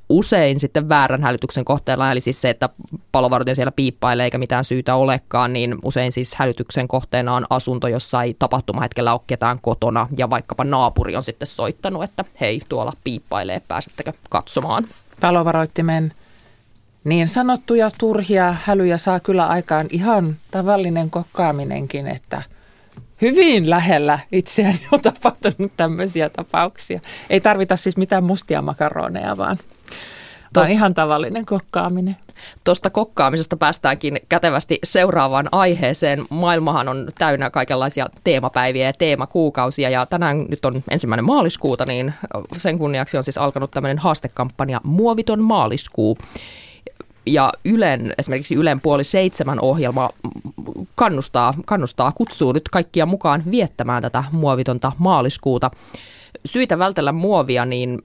usein sitten väärän hälytyksen kohteella, eli siis se, että palovaroitin siellä piippailee eikä mitään syytä olekaan, niin usein siis hälytyksen kohteena on asunto, jossa ei tapahtumahetkellä ole ketään kotona, ja vaikkapa naapuri on sitten soittanut, että hei, tuolla piippailee, pääsettekö katsomaan. Palovaroittimen niin sanottuja turhia hälyjä saa kyllä aikaan ihan tavallinen kokkaaminenkin, että – hyvin lähellä itseäni on tapahtunut tämmöisiä tapauksia. Ei tarvita siis mitään mustia makaroneja, vaan Tämä on ihan tavallinen kokkaaminen. Tuosta kokkaamisesta päästäänkin kätevästi seuraavaan aiheeseen. Maailmahan on täynnä kaikenlaisia teemapäiviä ja teemakuukausia ja tänään nyt on ensimmäinen maaliskuuta, niin sen kunniaksi on siis alkanut tämmöinen haastekampanja Muoviton maaliskuu ja Ylen, esimerkiksi Ylen puoli seitsemän ohjelma kannustaa, kannustaa, kutsuu nyt kaikkia mukaan viettämään tätä muovitonta maaliskuuta. Syitä vältellä muovia, niin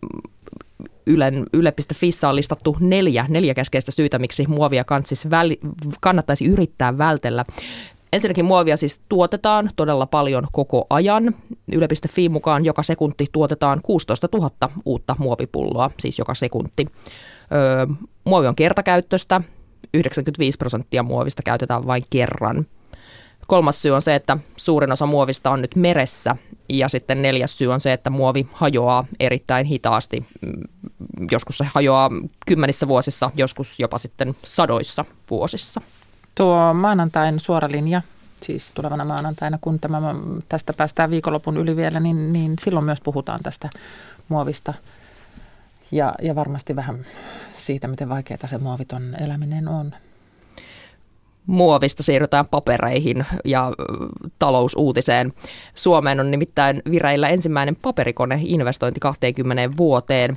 Ylen, yle.fissä on listattu neljä, neljä keskeistä syytä, miksi muovia kansis väli, kannattaisi yrittää vältellä. Ensinnäkin muovia siis tuotetaan todella paljon koko ajan. Yle.fi mukaan joka sekunti tuotetaan 16 000 uutta muovipulloa, siis joka sekunti. Öö, muovi on kertakäyttöstä, 95 prosenttia muovista käytetään vain kerran. Kolmas syy on se, että suurin osa muovista on nyt meressä ja sitten neljäs syy on se, että muovi hajoaa erittäin hitaasti. Joskus se hajoaa kymmenissä vuosissa, joskus jopa sitten sadoissa vuosissa. Tuo maanantain suora linja, siis tulevana maanantaina, kun tämä, tästä päästään viikonlopun yli vielä, niin, niin silloin myös puhutaan tästä muovista – ja, ja varmasti vähän siitä, miten vaikeaa se muoviton eläminen on. Muovista siirrytään papereihin ja talousuutiseen. Suomeen on nimittäin vireillä ensimmäinen paperikone-investointi 20 vuoteen.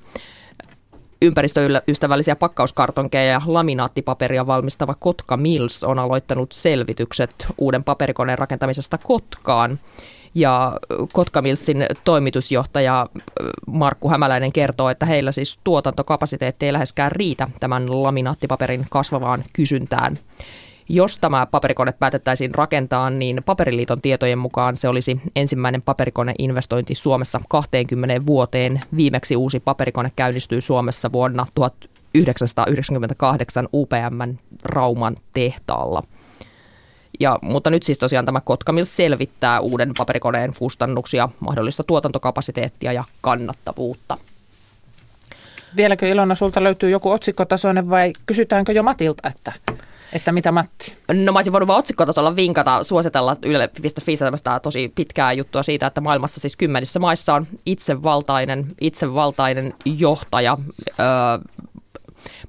Ympäristöystävällisiä pakkauskartonkeja ja laminaattipaperia valmistava Kotka Mills on aloittanut selvitykset uuden paperikoneen rakentamisesta Kotkaan. Ja Kotkamilsin toimitusjohtaja Markku Hämäläinen kertoo, että heillä siis tuotantokapasiteetti ei läheskään riitä tämän laminaattipaperin kasvavaan kysyntään. Jos tämä paperikone päätettäisiin rakentaa, niin Paperiliiton tietojen mukaan se olisi ensimmäinen paperikoneinvestointi Suomessa 20 vuoteen. Viimeksi uusi paperikone käynnistyi Suomessa vuonna 1998 UPM Rauman tehtaalla. Ja, mutta nyt siis tosiaan tämä Kotkamil selvittää uuden paperikoneen kustannuksia, mahdollista tuotantokapasiteettia ja kannattavuutta. Vieläkö Ilona sulta löytyy joku otsikkotasoinen vai kysytäänkö jo Matilta, että, että mitä Matti? No mä olisin voinut vaan otsikkotasolla vinkata, suositella yle.fi tämmöistä tosi pitkää juttua siitä, että maailmassa siis kymmenissä maissa on itsevaltainen, itsevaltainen johtaja, öö,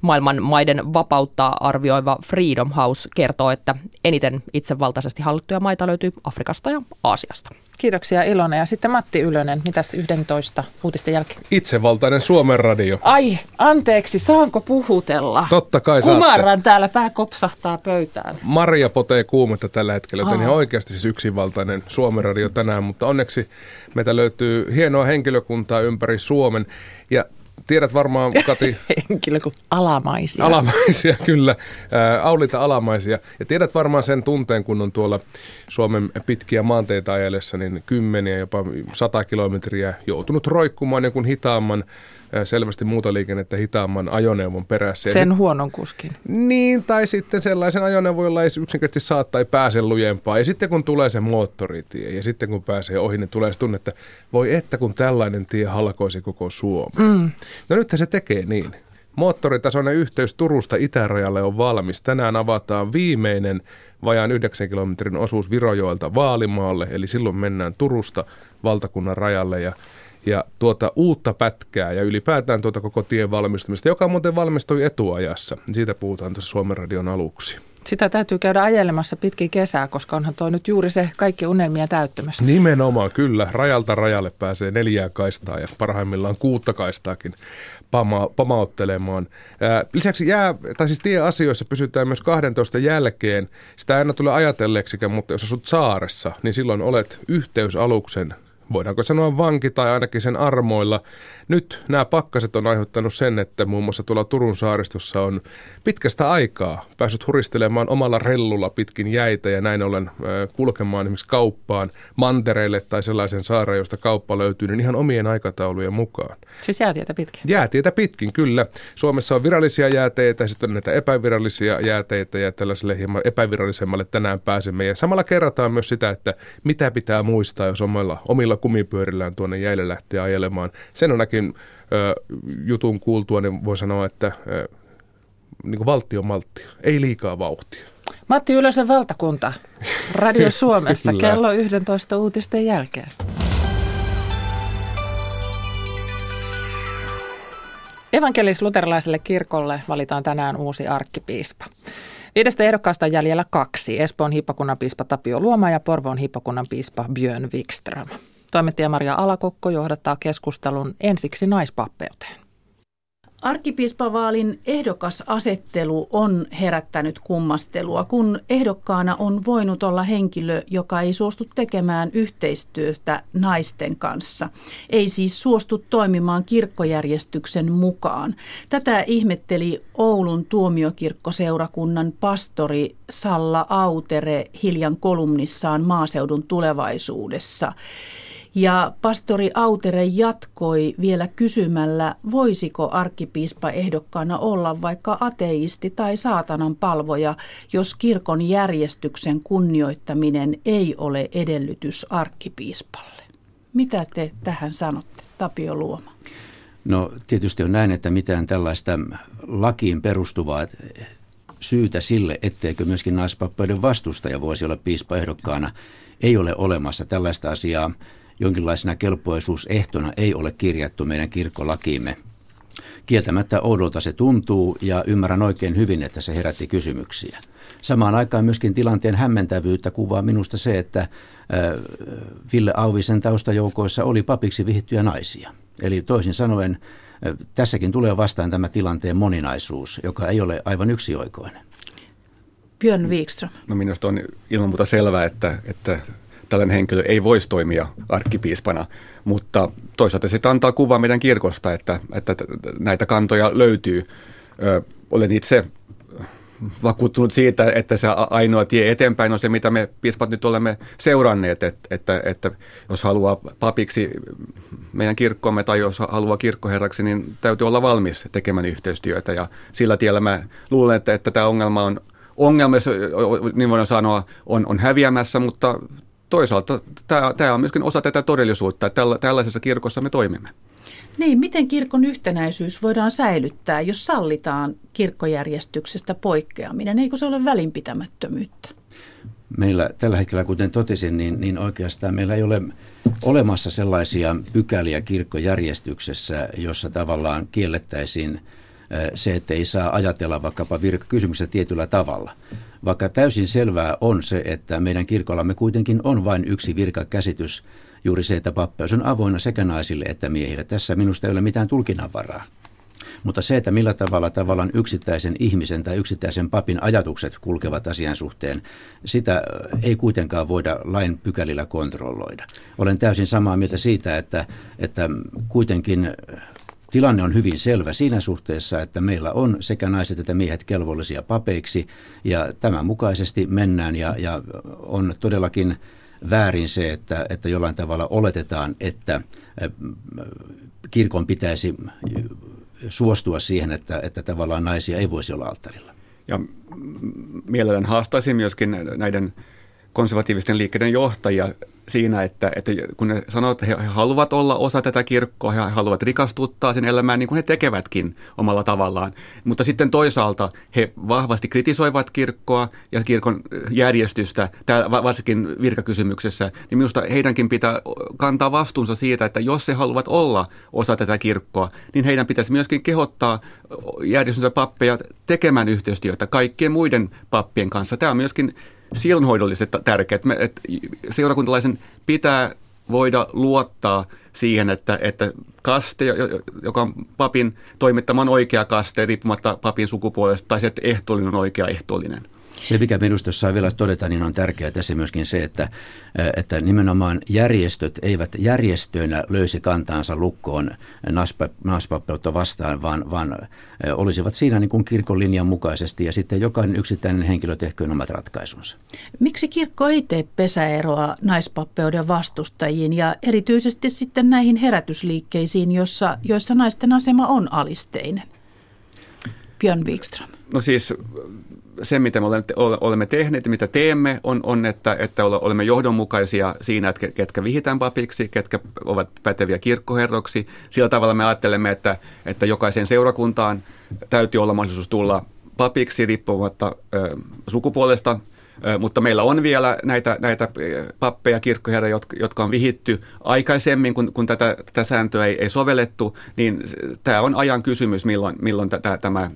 maailman maiden vapautta arvioiva Freedom House kertoo, että eniten itsevaltaisesti hallittuja maita löytyy Afrikasta ja Aasiasta. Kiitoksia Ilona. Ja sitten Matti Ylönen, mitäs 11 uutisten jälkeen? Itsevaltainen Suomen radio. Ai, anteeksi, saanko puhutella? Totta kai saatte. Kumarran täällä, pää kopsahtaa pöytään. Maria potee kuumetta tällä hetkellä, joten ihan oikeasti siis yksinvaltainen Suomen radio tänään, mutta onneksi meitä löytyy hienoa henkilökuntaa ympäri Suomen. Ja tiedät varmaan, Kati... Henkilö alamaisia. Alamaisia, kyllä. Ää, Aulita alamaisia. Ja tiedät varmaan sen tunteen, kun on tuolla Suomen pitkiä maanteita ajellessa, niin kymmeniä, jopa sata kilometriä joutunut roikkumaan jonkun hitaamman selvästi muuta liikennettä hitaamman ajoneuvon perässä. Sen sit, huonon kuskin. Niin, tai sitten sellaisen ajoneuvon, jolla ei yksinkertaisesti saa tai pääse lujempaa. Ja sitten kun tulee se moottoritie ja sitten kun pääsee ohi, niin tulee se tunne, että voi että kun tällainen tie halkoisi koko Suomi. Mm. No nythän se tekee niin. Moottoritasoinen yhteys Turusta itärajalle on valmis. Tänään avataan viimeinen vajaan 9 kilometrin osuus Virojoelta Vaalimaalle, eli silloin mennään Turusta valtakunnan rajalle ja ja tuota uutta pätkää ja ylipäätään tuota koko tien valmistumista, joka muuten valmistui etuajassa. Siitä puhutaan tuossa Suomen radion aluksi. Sitä täytyy käydä ajelemassa pitkin kesää, koska onhan tuo nyt juuri se kaikki unelmia täyttämässä. Nimenomaan, kyllä. Rajalta rajalle pääsee neljää kaistaa ja parhaimmillaan kuutta kaistaakin pama- pamauttelemaan. Ää, lisäksi jää, tai siis tieasioissa pysytään myös 12 jälkeen. Sitä ei aina tule ajatelleeksikään, mutta jos asut saaressa, niin silloin olet yhteysaluksen voidaanko sanoa vanki tai ainakin sen armoilla. Nyt nämä pakkaset on aiheuttanut sen, että muun muassa tuolla Turun saaristossa on pitkästä aikaa päässyt huristelemaan omalla rellulla pitkin jäitä ja näin ollen kulkemaan esimerkiksi kauppaan mantereille tai sellaisen saareen, josta kauppa löytyy, niin ihan omien aikataulujen mukaan. Siis jäätietä pitkin? Jäätietä pitkin, kyllä. Suomessa on virallisia jääteitä, sitten on näitä epävirallisia jääteitä ja tällaiselle hieman epävirallisemmalle tänään pääsemme. Ja samalla kerrataan myös sitä, että mitä pitää muistaa, jos omilla, omilla kumipyörillään tuonne jäille lähtee ajelemaan. Sen ö, jutun kuultua, niin voi sanoa, että niin kuin valtio malttia, ei liikaa vauhtia. Matti Ylösen valtakunta, Radio Suomessa, kello 11 uutisten jälkeen. Evankelis-luterilaiselle kirkolle valitaan tänään uusi arkkipiispa. Viidestä ehdokkaasta on jäljellä kaksi, Espoon hippakunnan piispa Tapio Luoma ja Porvoon hippakunnan piispa Björn Wikström. Toimittaja Maria Alakokko johdattaa keskustelun ensiksi naispappeuteen. Arkkipiispavaalin ehdokasasettelu on herättänyt kummastelua, kun ehdokkaana on voinut olla henkilö, joka ei suostu tekemään yhteistyötä naisten kanssa. Ei siis suostu toimimaan kirkkojärjestyksen mukaan. Tätä ihmetteli Oulun tuomiokirkkoseurakunnan pastori Salla Autere hiljan kolumnissaan maaseudun tulevaisuudessa. Ja pastori Autere jatkoi vielä kysymällä, voisiko arkkipiispa ehdokkaana olla vaikka ateisti tai saatanan palvoja, jos kirkon järjestyksen kunnioittaminen ei ole edellytys arkkipiispalle. Mitä te tähän sanotte, Tapio Luoma? No tietysti on näin, että mitään tällaista lakiin perustuvaa syytä sille, etteikö myöskin naispappeuden vastustaja voisi olla piispaehdokkaana, ei ole olemassa. Tällaista asiaa jonkinlaisena kelpoisuusehtona ei ole kirjattu meidän kirkkolakiimme. Kieltämättä oudolta se tuntuu ja ymmärrän oikein hyvin, että se herätti kysymyksiä. Samaan aikaan myöskin tilanteen hämmentävyyttä kuvaa minusta se, että Ville Auvisen taustajoukoissa oli papiksi vihittyjä naisia. Eli toisin sanoen tässäkin tulee vastaan tämä tilanteen moninaisuus, joka ei ole aivan yksioikoinen. Björn Wikström. No minusta on ilman muuta selvää, että, että tällainen henkilö ei voisi toimia arkkipiispana, mutta toisaalta se antaa kuvaa meidän kirkosta, että, että näitä kantoja löytyy. Ö, olen itse vakuuttunut siitä, että se ainoa tie eteenpäin on se, mitä me piispat nyt olemme seuranneet, että, että, että jos haluaa papiksi meidän kirkkomme tai jos haluaa kirkkoherraksi, niin täytyy olla valmis tekemään yhteistyötä ja sillä tiellä mä luulen, että, että tämä ongelma on ongelma, niin voidaan sanoa, on, on häviämässä, mutta toisaalta tämä, tämä on myöskin osa tätä todellisuutta, että tällaisessa kirkossa me toimimme. Niin, miten kirkon yhtenäisyys voidaan säilyttää, jos sallitaan kirkkojärjestyksestä poikkeaminen? Eikö se ole välinpitämättömyyttä? Meillä tällä hetkellä, kuten totesin, niin, niin oikeastaan meillä ei ole olemassa sellaisia pykäliä kirkkojärjestyksessä, jossa tavallaan kiellettäisiin se, että ei saa ajatella vaikkapa virkakysymyksessä tietyllä tavalla. Vaikka täysin selvää on se, että meidän kirkollamme kuitenkin on vain yksi virkakäsitys, juuri se, että pappeus on avoinna sekä naisille että miehille. Tässä minusta ei ole mitään tulkinnanvaraa. Mutta se, että millä tavalla tavallaan yksittäisen ihmisen tai yksittäisen papin ajatukset kulkevat asian suhteen, sitä ei kuitenkaan voida lain pykälillä kontrolloida. Olen täysin samaa mieltä siitä, että, että kuitenkin tilanne on hyvin selvä siinä suhteessa, että meillä on sekä naiset että miehet kelvollisia papeiksi ja tämän mukaisesti mennään ja, ja on todellakin väärin se, että, että jollain tavalla oletetaan, että kirkon pitäisi suostua siihen, että, että tavallaan naisia ei voisi olla alttarilla. Ja mielellään haastaisin myöskin näiden konservatiivisten liikkeiden johtajia siinä, että, että kun ne sanoo, että he haluavat olla osa tätä kirkkoa, he haluavat rikastuttaa sen elämään niin kuin he tekevätkin omalla tavallaan. Mutta sitten toisaalta he vahvasti kritisoivat kirkkoa ja kirkon järjestystä, varsinkin virkakysymyksessä, niin minusta heidänkin pitää kantaa vastuunsa siitä, että jos he haluavat olla osa tätä kirkkoa, niin heidän pitäisi myöskin kehottaa järjestönsä pappeja tekemään yhteistyötä kaikkien muiden pappien kanssa. Tämä on myöskin sielunhoidolliset tärkeät. Me, että seurakuntalaisen pitää voida luottaa siihen, että, että kaste, joka on papin toimittaman oikea kaste, riippumatta papin sukupuolesta, tai se, että ehtoollinen on oikea ehtoollinen. Se, mikä minusta saa vielä todeta, niin on tärkeää tässä myöskin se, että, että nimenomaan järjestöt eivät järjestöinä löysi kantaansa lukkoon naispappeutta vastaan, vaan, vaan olisivat siinä niin kuin kirkon linjan mukaisesti ja sitten jokainen yksittäinen henkilö tehköön omat ratkaisunsa. Miksi kirkko ei tee pesäeroa naispappeuden vastustajiin ja erityisesti sitten näihin herätysliikkeisiin, jossa, joissa naisten asema on alisteinen? Björn Wikström. No siis se, mitä me olemme tehneet ja mitä teemme, on, on että, että olemme johdonmukaisia siinä, että ketkä vihitään papiksi, ketkä ovat päteviä kirkkoherroksi. Sillä tavalla me ajattelemme, että, että jokaisen seurakuntaan täytyy olla mahdollisuus tulla papiksi riippumatta ö, sukupuolesta, mutta meillä on vielä näitä, näitä pappeja, kirkkoherroja, jotka, jotka on vihitty aikaisemmin, kun, kun tätä, tätä sääntöä ei, ei sovellettu, niin tämä on ajan kysymys, milloin, milloin tämä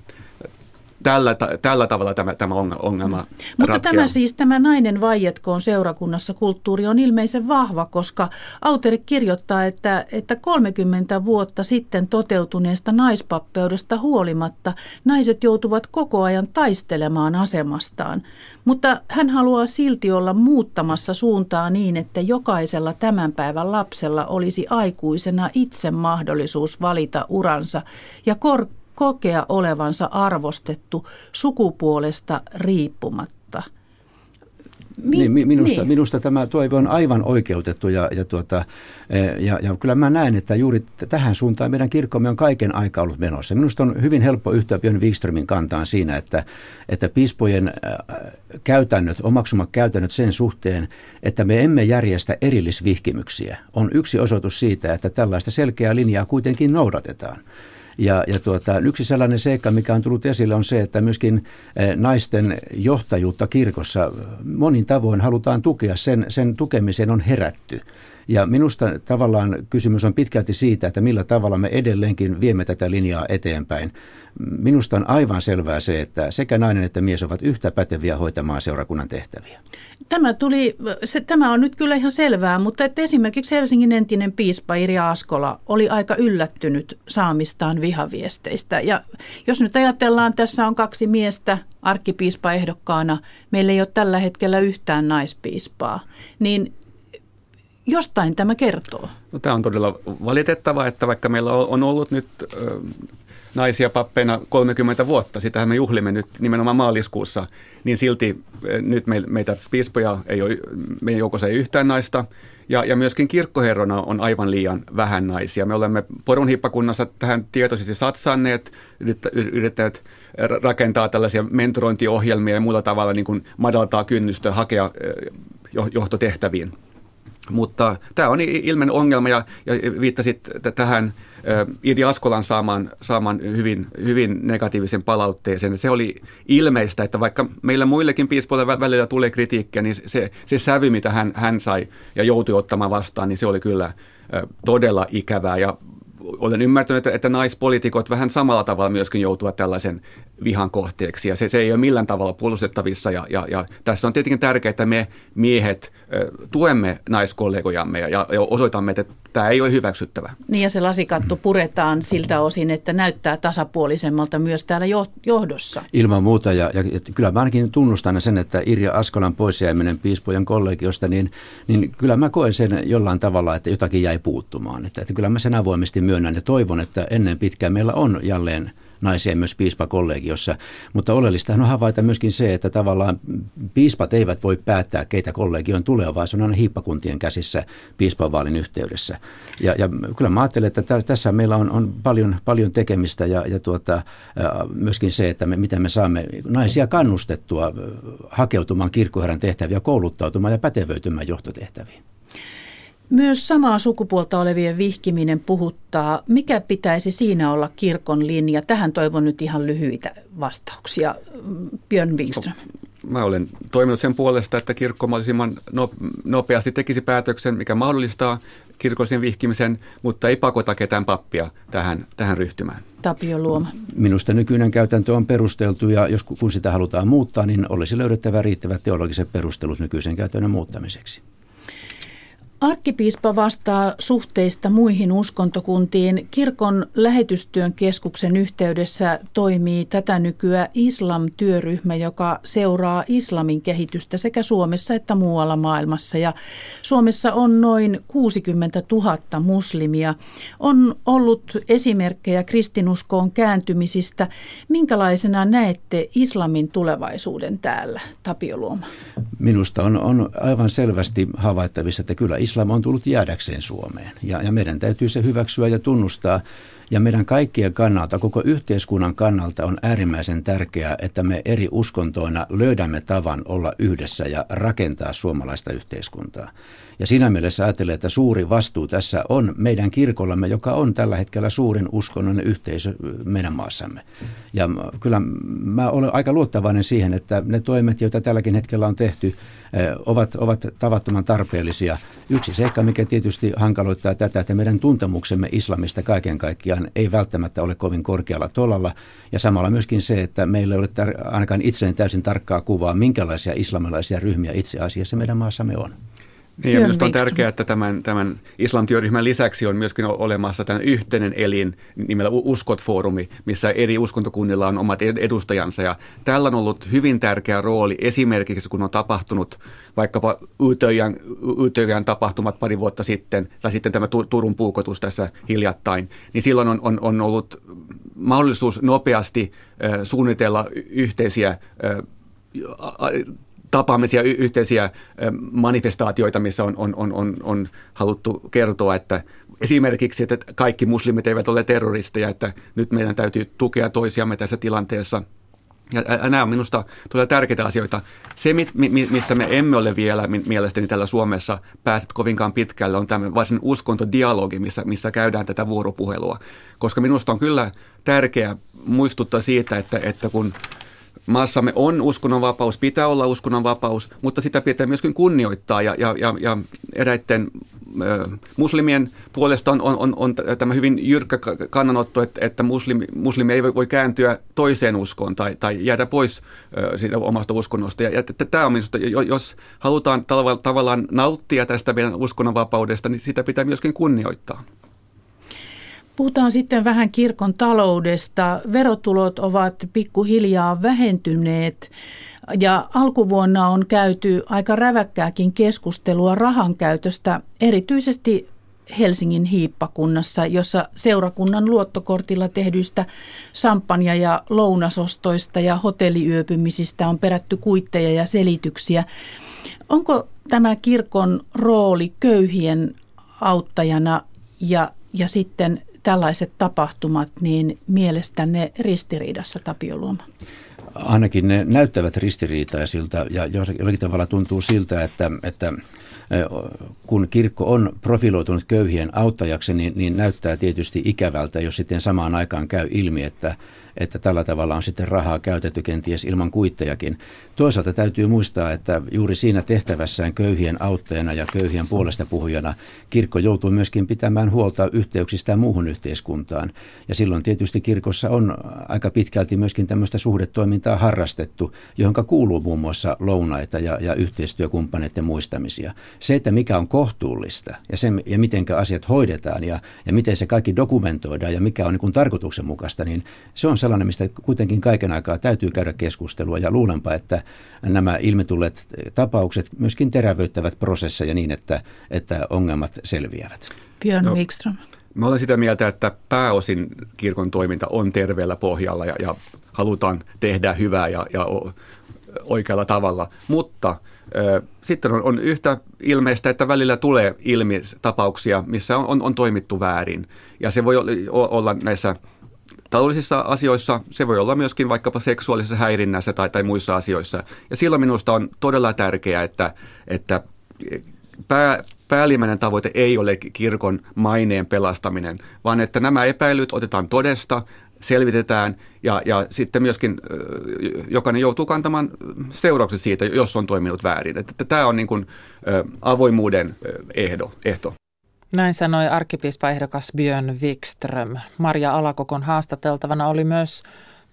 tällä, tällä tavalla tämä, tämä ongelma mm. Mutta tämä siis, tämä nainen vaietkoon seurakunnassa kulttuuri on ilmeisen vahva, koska autori kirjoittaa, että, että 30 vuotta sitten toteutuneesta naispappeudesta huolimatta naiset joutuvat koko ajan taistelemaan asemastaan. Mutta hän haluaa silti olla muuttamassa suuntaa niin, että jokaisella tämän päivän lapsella olisi aikuisena itse mahdollisuus valita uransa ja kor- kokea olevansa arvostettu sukupuolesta riippumatta. Mi- niin, minusta, niin. minusta tämä toive on aivan oikeutettu ja, ja, tuota, e, ja, ja kyllä mä näen, että juuri tähän suuntaan meidän kirkkomme on kaiken aika ollut menossa. Minusta on hyvin helppo yhtyä Björn Wikströmin kantaan siinä, että, että piispojen käytännöt, omaksumat käytännöt sen suhteen, että me emme järjestä erillisvihkimyksiä, on yksi osoitus siitä, että tällaista selkeää linjaa kuitenkin noudatetaan. Ja, ja tuota, yksi sellainen seikka, mikä on tullut esille, on se, että myöskin eh, naisten johtajuutta kirkossa monin tavoin halutaan tukea. Sen, sen tukemiseen on herätty. Ja minusta tavallaan kysymys on pitkälti siitä, että millä tavalla me edelleenkin viemme tätä linjaa eteenpäin. Minusta on aivan selvää se, että sekä nainen että mies ovat yhtä päteviä hoitamaan seurakunnan tehtäviä. Tämä, tuli, se, tämä on nyt kyllä ihan selvää, mutta että esimerkiksi Helsingin entinen piispa Irja Askola oli aika yllättynyt saamistaan vihaviesteistä. Ja jos nyt ajatellaan, tässä on kaksi miestä arkkipiispa ehdokkaana, meillä ei ole tällä hetkellä yhtään naispiispaa, niin jostain tämä kertoo. No, tämä on todella valitettavaa, että vaikka meillä on ollut nyt naisia pappeina 30 vuotta, sitähän me juhlimme nyt nimenomaan maaliskuussa, niin silti nyt meitä piispoja ei ole, meidän joukossa ei yhtään naista, ja, ja myöskin kirkkoherrona on aivan liian vähän naisia. Me olemme porunhippakunnassa tähän tietoisesti satsanneet, yrittäneet rakentaa tällaisia mentorointiohjelmia ja muulla tavalla niin kuin madaltaa kynnystä hakea johtotehtäviin. Mutta tämä on ilmen ongelma ja, ja viittasit tähän Idi Askolan saamaan, saamaan hyvin, hyvin negatiivisen palautteeseen. Se oli ilmeistä, että vaikka meillä muillekin piispoille välillä tulee kritiikkiä, niin se, se sävy, mitä hän, hän sai ja joutui ottamaan vastaan, niin se oli kyllä todella ikävää. Ja olen ymmärtänyt, että, että naispoliitikot vähän samalla tavalla myöskin joutuvat tällaisen vihan kohteeksi ja se, se ei ole millään tavalla puolustettavissa ja, ja, ja tässä on tietenkin tärkeää, että me miehet tuemme naiskollegojamme ja, ja osoitamme, että tämä ei ole hyväksyttävä. Niin ja se lasikatto puretaan siltä osin, että näyttää tasapuolisemmalta myös täällä johdossa. Ilman muuta ja, ja kyllä mä ainakin tunnustan sen, että Irja Askolan poisjääminen piispojen kollegiosta, niin, niin kyllä mä koen sen jollain tavalla, että jotakin jäi puuttumaan. Että, että kyllä mä sen avoimesti myönnän ja toivon, että ennen pitkään meillä on jälleen naisia myös piispakollegiossa. Mutta oleellista on havaita myöskin se, että tavallaan piispat eivät voi päättää, keitä kollegion tulee, vaan se on aina hiippakuntien käsissä piispavaalin yhteydessä. Ja, ja kyllä mä ajattelen, että tässä meillä on, on paljon, paljon tekemistä ja, ja tuota, myöskin se, että me, miten me saamme naisia kannustettua hakeutumaan kirkkoherran tehtäviä, kouluttautumaan ja pätevöitymään johtotehtäviin. Myös samaa sukupuolta olevien vihkiminen puhuttaa. Mikä pitäisi siinä olla kirkon linja? Tähän toivon nyt ihan lyhyitä vastauksia. Björn Wikström. Mä olen toiminut sen puolesta, että kirkko mahdollisimman nopeasti tekisi päätöksen, mikä mahdollistaa kirkollisen vihkimisen, mutta ei pakota ketään pappia tähän, tähän ryhtymään. Tapio Luoma. Minusta nykyinen käytäntö on perusteltu ja jos kun sitä halutaan muuttaa, niin olisi löydettävä riittävät teologiset perustelut nykyisen käytännön muuttamiseksi. Arkkipiispa vastaa suhteista muihin uskontokuntiin. Kirkon lähetystyön keskuksen yhteydessä toimii tätä nykyä islam-työryhmä, joka seuraa islamin kehitystä sekä Suomessa että muualla maailmassa. Ja Suomessa on noin 60 000 muslimia. On ollut esimerkkejä kristinuskoon kääntymisistä. Minkälaisena näette islamin tulevaisuuden täällä, Tapio Luoma? Minusta on, on aivan selvästi havaittavissa, että kyllä islam on tullut jäädäkseen Suomeen. Ja, ja meidän täytyy se hyväksyä ja tunnustaa. Ja meidän kaikkien kannalta, koko yhteiskunnan kannalta on äärimmäisen tärkeää, että me eri uskontoina löydämme tavan olla yhdessä ja rakentaa suomalaista yhteiskuntaa. Ja siinä mielessä ajattelen, että suuri vastuu tässä on meidän kirkollamme, joka on tällä hetkellä suurin uskonnollinen yhteisö meidän maassamme. Ja kyllä mä olen aika luottavainen siihen, että ne toimet, joita tälläkin hetkellä on tehty, ovat, ovat tavattoman tarpeellisia. Yksi seikka, mikä tietysti hankaloittaa tätä, että meidän tuntemuksemme islamista kaiken kaikkiaan ei välttämättä ole kovin korkealla tolalla. Ja samalla myöskin se, että meillä ei ole tar- ainakaan itselleni täysin tarkkaa kuvaa, minkälaisia islamilaisia ryhmiä itse asiassa meidän maassamme on. Niin, ja minusta on tärkeää, että tämän, tämän islamtyöryhmän lisäksi on myöskin olemassa tämän yhteinen elin nimellä Uskot-foorumi, missä eri uskontokunnilla on omat edustajansa. Ja tällä on ollut hyvin tärkeä rooli esimerkiksi, kun on tapahtunut vaikkapa Ytöjän, tapahtumat pari vuotta sitten, tai sitten tämä Turun puukotus tässä hiljattain, niin silloin on, on, on ollut mahdollisuus nopeasti äh, suunnitella yhteisiä äh, tapaamisia, yhteisiä manifestaatioita, missä on, on, on, on, on haluttu kertoa, että esimerkiksi, että kaikki muslimit eivät ole terroristeja, että nyt meidän täytyy tukea toisiamme tässä tilanteessa. Ja nämä on minusta todella tärkeitä asioita. Se, missä me emme ole vielä mielestäni täällä Suomessa pääset kovinkaan pitkälle, on tämmöinen varsin uskontodialogi, missä, missä käydään tätä vuoropuhelua. Koska minusta on kyllä tärkeää muistuttaa siitä, että, että kun maassamme on uskonnonvapaus, pitää olla uskonnonvapaus, mutta sitä pitää myöskin kunnioittaa ja, ja, ja, ja eräiden muslimien puolesta on, on, on, on tämä hyvin jyrkkä kannanotto, että, että muslimi, muslimi ei voi kääntyä toiseen uskoon tai, tai jäädä pois siitä omasta uskonnosta. Ja, ja tämä on minusta, jos halutaan tavallaan nauttia tästä meidän uskonnonvapaudesta, niin sitä pitää myöskin kunnioittaa. Puhutaan sitten vähän kirkon taloudesta. Verotulot ovat pikkuhiljaa vähentyneet ja alkuvuonna on käyty aika räväkkääkin keskustelua rahan käytöstä, erityisesti Helsingin hiippakunnassa, jossa seurakunnan luottokortilla tehdyistä sampanja- ja lounasostoista ja hotelliyöpymisistä on perätty kuitteja ja selityksiä. Onko tämä kirkon rooli köyhien auttajana ja, ja sitten tällaiset tapahtumat, niin mielestänne ristiriidassa Tapio Luoma? Ainakin ne näyttävät ristiriitaisilta ja jollakin tavalla tuntuu siltä, että, että kun kirkko on profiloitunut köyhien auttajaksi, niin, niin näyttää tietysti ikävältä, jos sitten samaan aikaan käy ilmi, että että tällä tavalla on sitten rahaa käytetty kenties ilman kuittejakin. Toisaalta täytyy muistaa, että juuri siinä tehtävässään köyhien auttajana ja köyhien puolesta puhujana kirkko joutuu myöskin pitämään huolta yhteyksistä muuhun yhteiskuntaan. Ja silloin tietysti kirkossa on aika pitkälti myöskin tämmöistä suhdetoimintaa harrastettu, johon kuuluu muun muassa lounaita ja, ja yhteistyökumppaneiden muistamisia. Se, että mikä on kohtuullista ja, se, ja miten asiat hoidetaan ja, ja miten se kaikki dokumentoidaan ja mikä on niin tarkoituksenmukaista, niin se on sellainen, mistä kuitenkin kaiken aikaa täytyy käydä keskustelua ja luulenpa, että nämä ilmitulleet tapaukset myöskin terävöittävät prosesseja niin, että, että ongelmat selviävät. Björn no. Wikström. Mä olen sitä mieltä, että pääosin kirkon toiminta on terveellä pohjalla ja, ja halutaan tehdä hyvää ja, ja oikealla tavalla, mutta ö, sitten on, on yhtä ilmeistä, että välillä tulee ilmi tapauksia, missä on, on, on toimittu väärin. Ja se voi olla näissä taloudellisissa asioissa, se voi olla myöskin vaikkapa seksuaalisessa häirinnässä tai, tai muissa asioissa. Ja silloin minusta on todella tärkeää, että, että pää, päällimmäinen tavoite ei ole kirkon maineen pelastaminen, vaan että nämä epäilyt otetaan todesta, selvitetään ja, ja sitten myöskin jokainen joutuu kantamaan seuraukset siitä, jos on toiminut väärin. Että tämä on niin kuin, avoimuuden ehdo, ehto. Näin sanoi arkkipiispaehdokas Björn Wikström. Maria Alakokon haastateltavana oli myös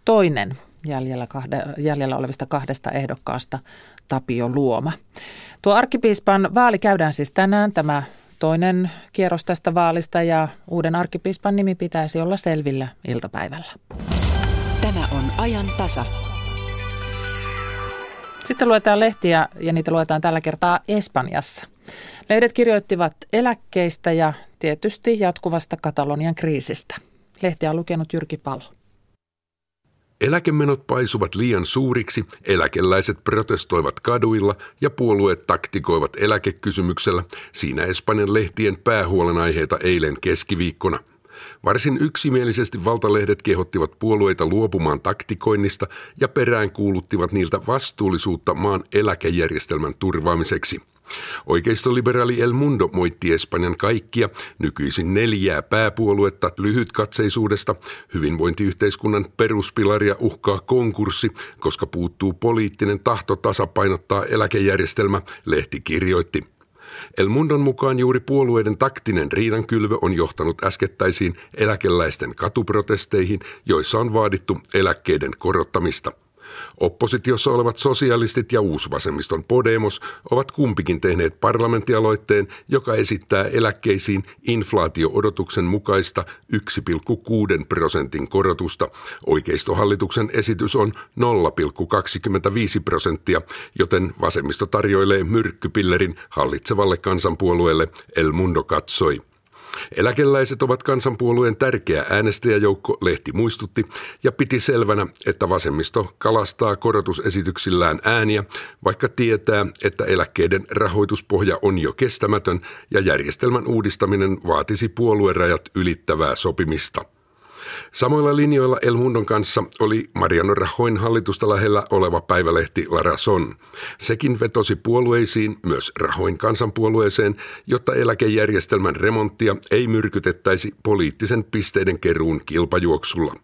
toinen jäljellä, kahde, jäljellä olevista kahdesta ehdokkaasta, Tapio Luoma. Tuo arkkipiispan vaali käydään siis tänään, tämä toinen kierros tästä vaalista ja uuden arkkipiispan nimi pitäisi olla selvillä iltapäivällä. Tämä on ajan tasa. Sitten luetaan lehtiä ja niitä luetaan tällä kertaa Espanjassa. Lehdet kirjoittivat eläkkeistä ja tietysti jatkuvasta Katalonian kriisistä. Lehtiä on lukenut Jyrki Palo. Eläkemenot paisuvat liian suuriksi, eläkeläiset protestoivat kaduilla ja puolueet taktikoivat eläkekysymyksellä. Siinä Espanjan lehtien päähuolenaiheita eilen keskiviikkona – Varsin yksimielisesti valtalehdet kehottivat puolueita luopumaan taktikoinnista ja perään kuuluttivat niiltä vastuullisuutta maan eläkejärjestelmän turvaamiseksi. Oikeistoliberaali El Mundo moitti Espanjan kaikkia, nykyisin neljää pääpuoluetta lyhytkatseisuudesta. Hyvinvointiyhteiskunnan peruspilaria uhkaa konkurssi, koska puuttuu poliittinen tahto tasapainottaa eläkejärjestelmä, lehti kirjoitti. El Mundon mukaan juuri puolueiden taktinen riidankylvö on johtanut äskettäisiin eläkeläisten katuprotesteihin, joissa on vaadittu eläkkeiden korottamista – Oppositiossa olevat sosialistit ja uusvasemmiston Podemos ovat kumpikin tehneet parlamenttialoitteen, joka esittää eläkkeisiin inflaatio-odotuksen mukaista 1,6 prosentin korotusta. Oikeistohallituksen esitys on 0,25 prosenttia, joten vasemmisto tarjoilee myrkkypillerin hallitsevalle kansanpuolueelle El Mundo katsoi. Eläkeläiset ovat kansanpuolueen tärkeä äänestäjäjoukko, lehti muistutti, ja piti selvänä, että vasemmisto kalastaa korotusesityksillään ääniä, vaikka tietää, että eläkkeiden rahoituspohja on jo kestämätön ja järjestelmän uudistaminen vaatisi puoluerajat ylittävää sopimista. Samoilla linjoilla El Mundon kanssa oli Mariano Rajoin hallitusta lähellä oleva päivälehti La Razón. Sekin vetosi puolueisiin, myös Rajoin kansanpuolueeseen, jotta eläkejärjestelmän remonttia ei myrkytettäisi poliittisen pisteiden keruun kilpajuoksulla.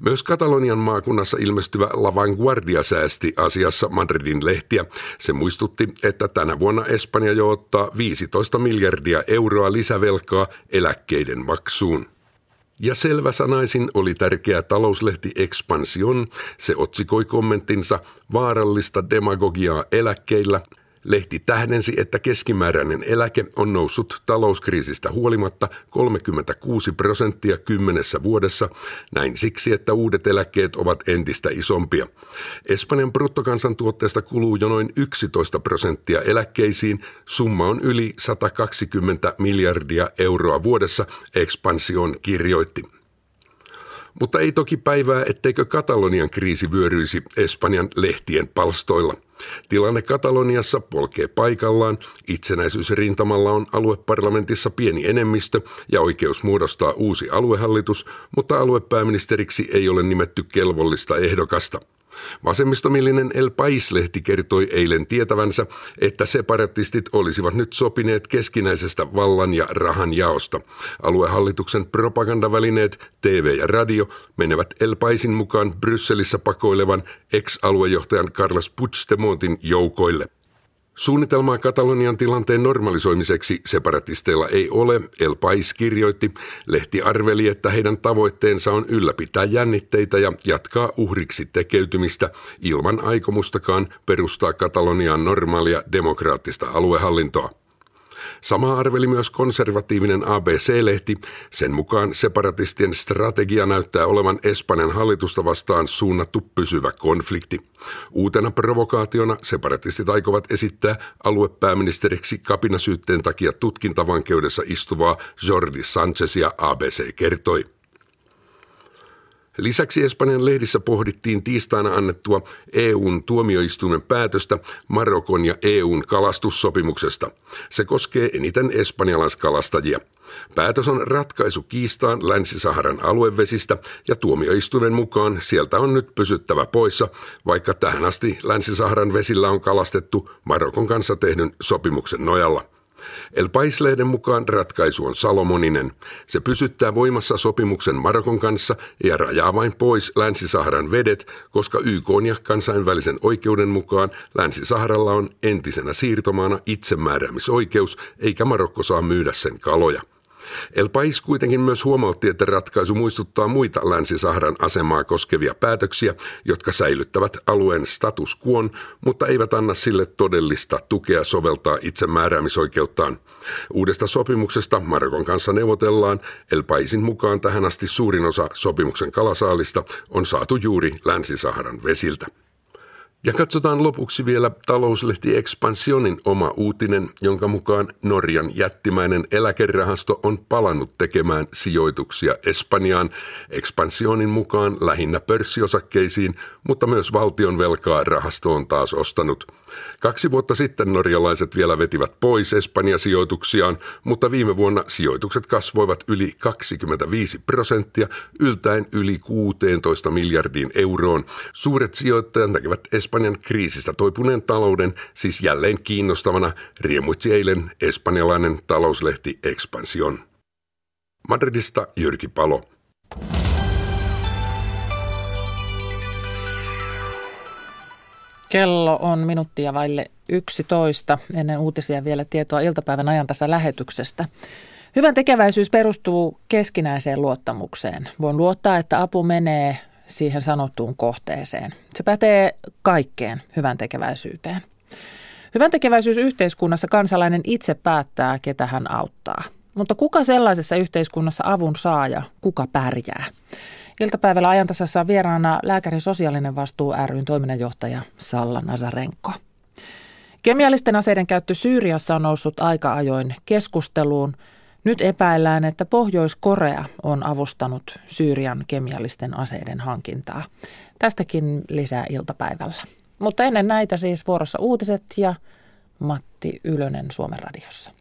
Myös Katalonian maakunnassa ilmestyvä La Vanguardia säästi asiassa Madridin lehtiä. Se muistutti, että tänä vuonna Espanja jo ottaa 15 miljardia euroa lisävelkaa eläkkeiden maksuun. Ja selväsanaisin oli tärkeä talouslehti Expansion. Se otsikoi kommenttinsa vaarallista demagogiaa eläkkeillä – Lehti tähdensi, että keskimääräinen eläke on noussut talouskriisistä huolimatta 36 prosenttia kymmenessä vuodessa, näin siksi, että uudet eläkkeet ovat entistä isompia. Espanjan bruttokansantuotteesta kuluu jo noin 11 prosenttia eläkkeisiin, summa on yli 120 miljardia euroa vuodessa, Expansion kirjoitti. Mutta ei toki päivää, etteikö Katalonian kriisi vyöryisi Espanjan lehtien palstoilla. Tilanne Kataloniassa polkee paikallaan, itsenäisyysrintamalla on alueparlamentissa pieni enemmistö ja oikeus muodostaa uusi aluehallitus, mutta aluepääministeriksi ei ole nimetty kelvollista ehdokasta. Vasemmistomillinen El Pais-lehti kertoi eilen tietävänsä, että separatistit olisivat nyt sopineet keskinäisestä vallan ja rahan jaosta. Aluehallituksen propagandavälineet TV ja radio menevät El Paisin mukaan Brysselissä pakoilevan ex-aluejohtajan Carlos Puigdemontin joukoille. Suunnitelmaa Katalonian tilanteen normalisoimiseksi separatisteilla ei ole, El Pais kirjoitti. Lehti arveli, että heidän tavoitteensa on ylläpitää jännitteitä ja jatkaa uhriksi tekeytymistä ilman aikomustakaan perustaa Kataloniaan normaalia demokraattista aluehallintoa. Sama arveli myös konservatiivinen ABC-lehti. Sen mukaan separatistien strategia näyttää olevan Espanjan hallitusta vastaan suunnattu pysyvä konflikti. Uutena provokaationa separatistit aikovat esittää aluepääministeriksi kapinasyytteen takia tutkintavankeudessa istuvaa Jordi Sanchezia ABC kertoi. Lisäksi Espanjan lehdissä pohdittiin tiistaina annettua EUn tuomioistuimen päätöstä Marokon ja EUn kalastussopimuksesta. Se koskee eniten espanjalaiskalastajia. Päätös on ratkaisu kiistaan Länsi-Saharan aluevesistä ja tuomioistuimen mukaan sieltä on nyt pysyttävä poissa, vaikka tähän asti Länsi-Saharan vesillä on kalastettu Marokon kanssa tehdyn sopimuksen nojalla. El Pais-lehden mukaan ratkaisu on Salomoninen. Se pysyttää voimassa sopimuksen Marokon kanssa ja rajaa vain pois Länsi-Saharan vedet, koska YK ja kansainvälisen oikeuden mukaan Länsi-Saharalla on entisenä siirtomaana itsemääräämisoikeus, eikä Marokko saa myydä sen kaloja. El Pais kuitenkin myös huomautti, että ratkaisu muistuttaa muita Länsi-Saharan asemaa koskevia päätöksiä, jotka säilyttävät alueen status quo, mutta eivät anna sille todellista tukea soveltaa itsemääräämisoikeuttaan. Uudesta sopimuksesta Marokon kanssa neuvotellaan. El Paisin mukaan tähän asti suurin osa sopimuksen kalasaalista on saatu juuri Länsi-Saharan vesiltä. Ja katsotaan lopuksi vielä talouslehti Expansionin oma uutinen, jonka mukaan Norjan jättimäinen eläkerahasto on palannut tekemään sijoituksia Espanjaan. Expansionin mukaan lähinnä pörssiosakkeisiin, mutta myös valtion velkaa rahasto on taas ostanut. Kaksi vuotta sitten norjalaiset vielä vetivät pois Espanja-sijoituksiaan, mutta viime vuonna sijoitukset kasvoivat yli 25 prosenttia, yltäen yli 16 miljardiin euroon. Suuret sijoittajat näkevät Espanjan kriisistä toipuneen talouden siis jälleen kiinnostavana, riemuitsi eilen espanjalainen talouslehti Expansion. Madridista Jyrki Palo. Kello on minuuttia vaille 11. Ennen uutisia vielä tietoa iltapäivän ajan tästä lähetyksestä. Hyvän tekeväisyys perustuu keskinäiseen luottamukseen. Voin luottaa, että apu menee siihen sanottuun kohteeseen. Se pätee kaikkeen hyvän tekeväisyyteen. Hyvän tekeväisyys yhteiskunnassa kansalainen itse päättää, ketä hän auttaa. Mutta kuka sellaisessa yhteiskunnassa avun saa ja kuka pärjää? Iltapäivällä ajantasassa on vieraana lääkärin sosiaalinen vastuu ryn toiminnanjohtaja Salla Nazarenko. Kemiallisten aseiden käyttö Syyriassa on noussut aika ajoin keskusteluun. Nyt epäillään, että Pohjois-Korea on avustanut Syyrian kemiallisten aseiden hankintaa. Tästäkin lisää iltapäivällä. Mutta ennen näitä siis vuorossa uutiset ja Matti Ylönen Suomen radiossa.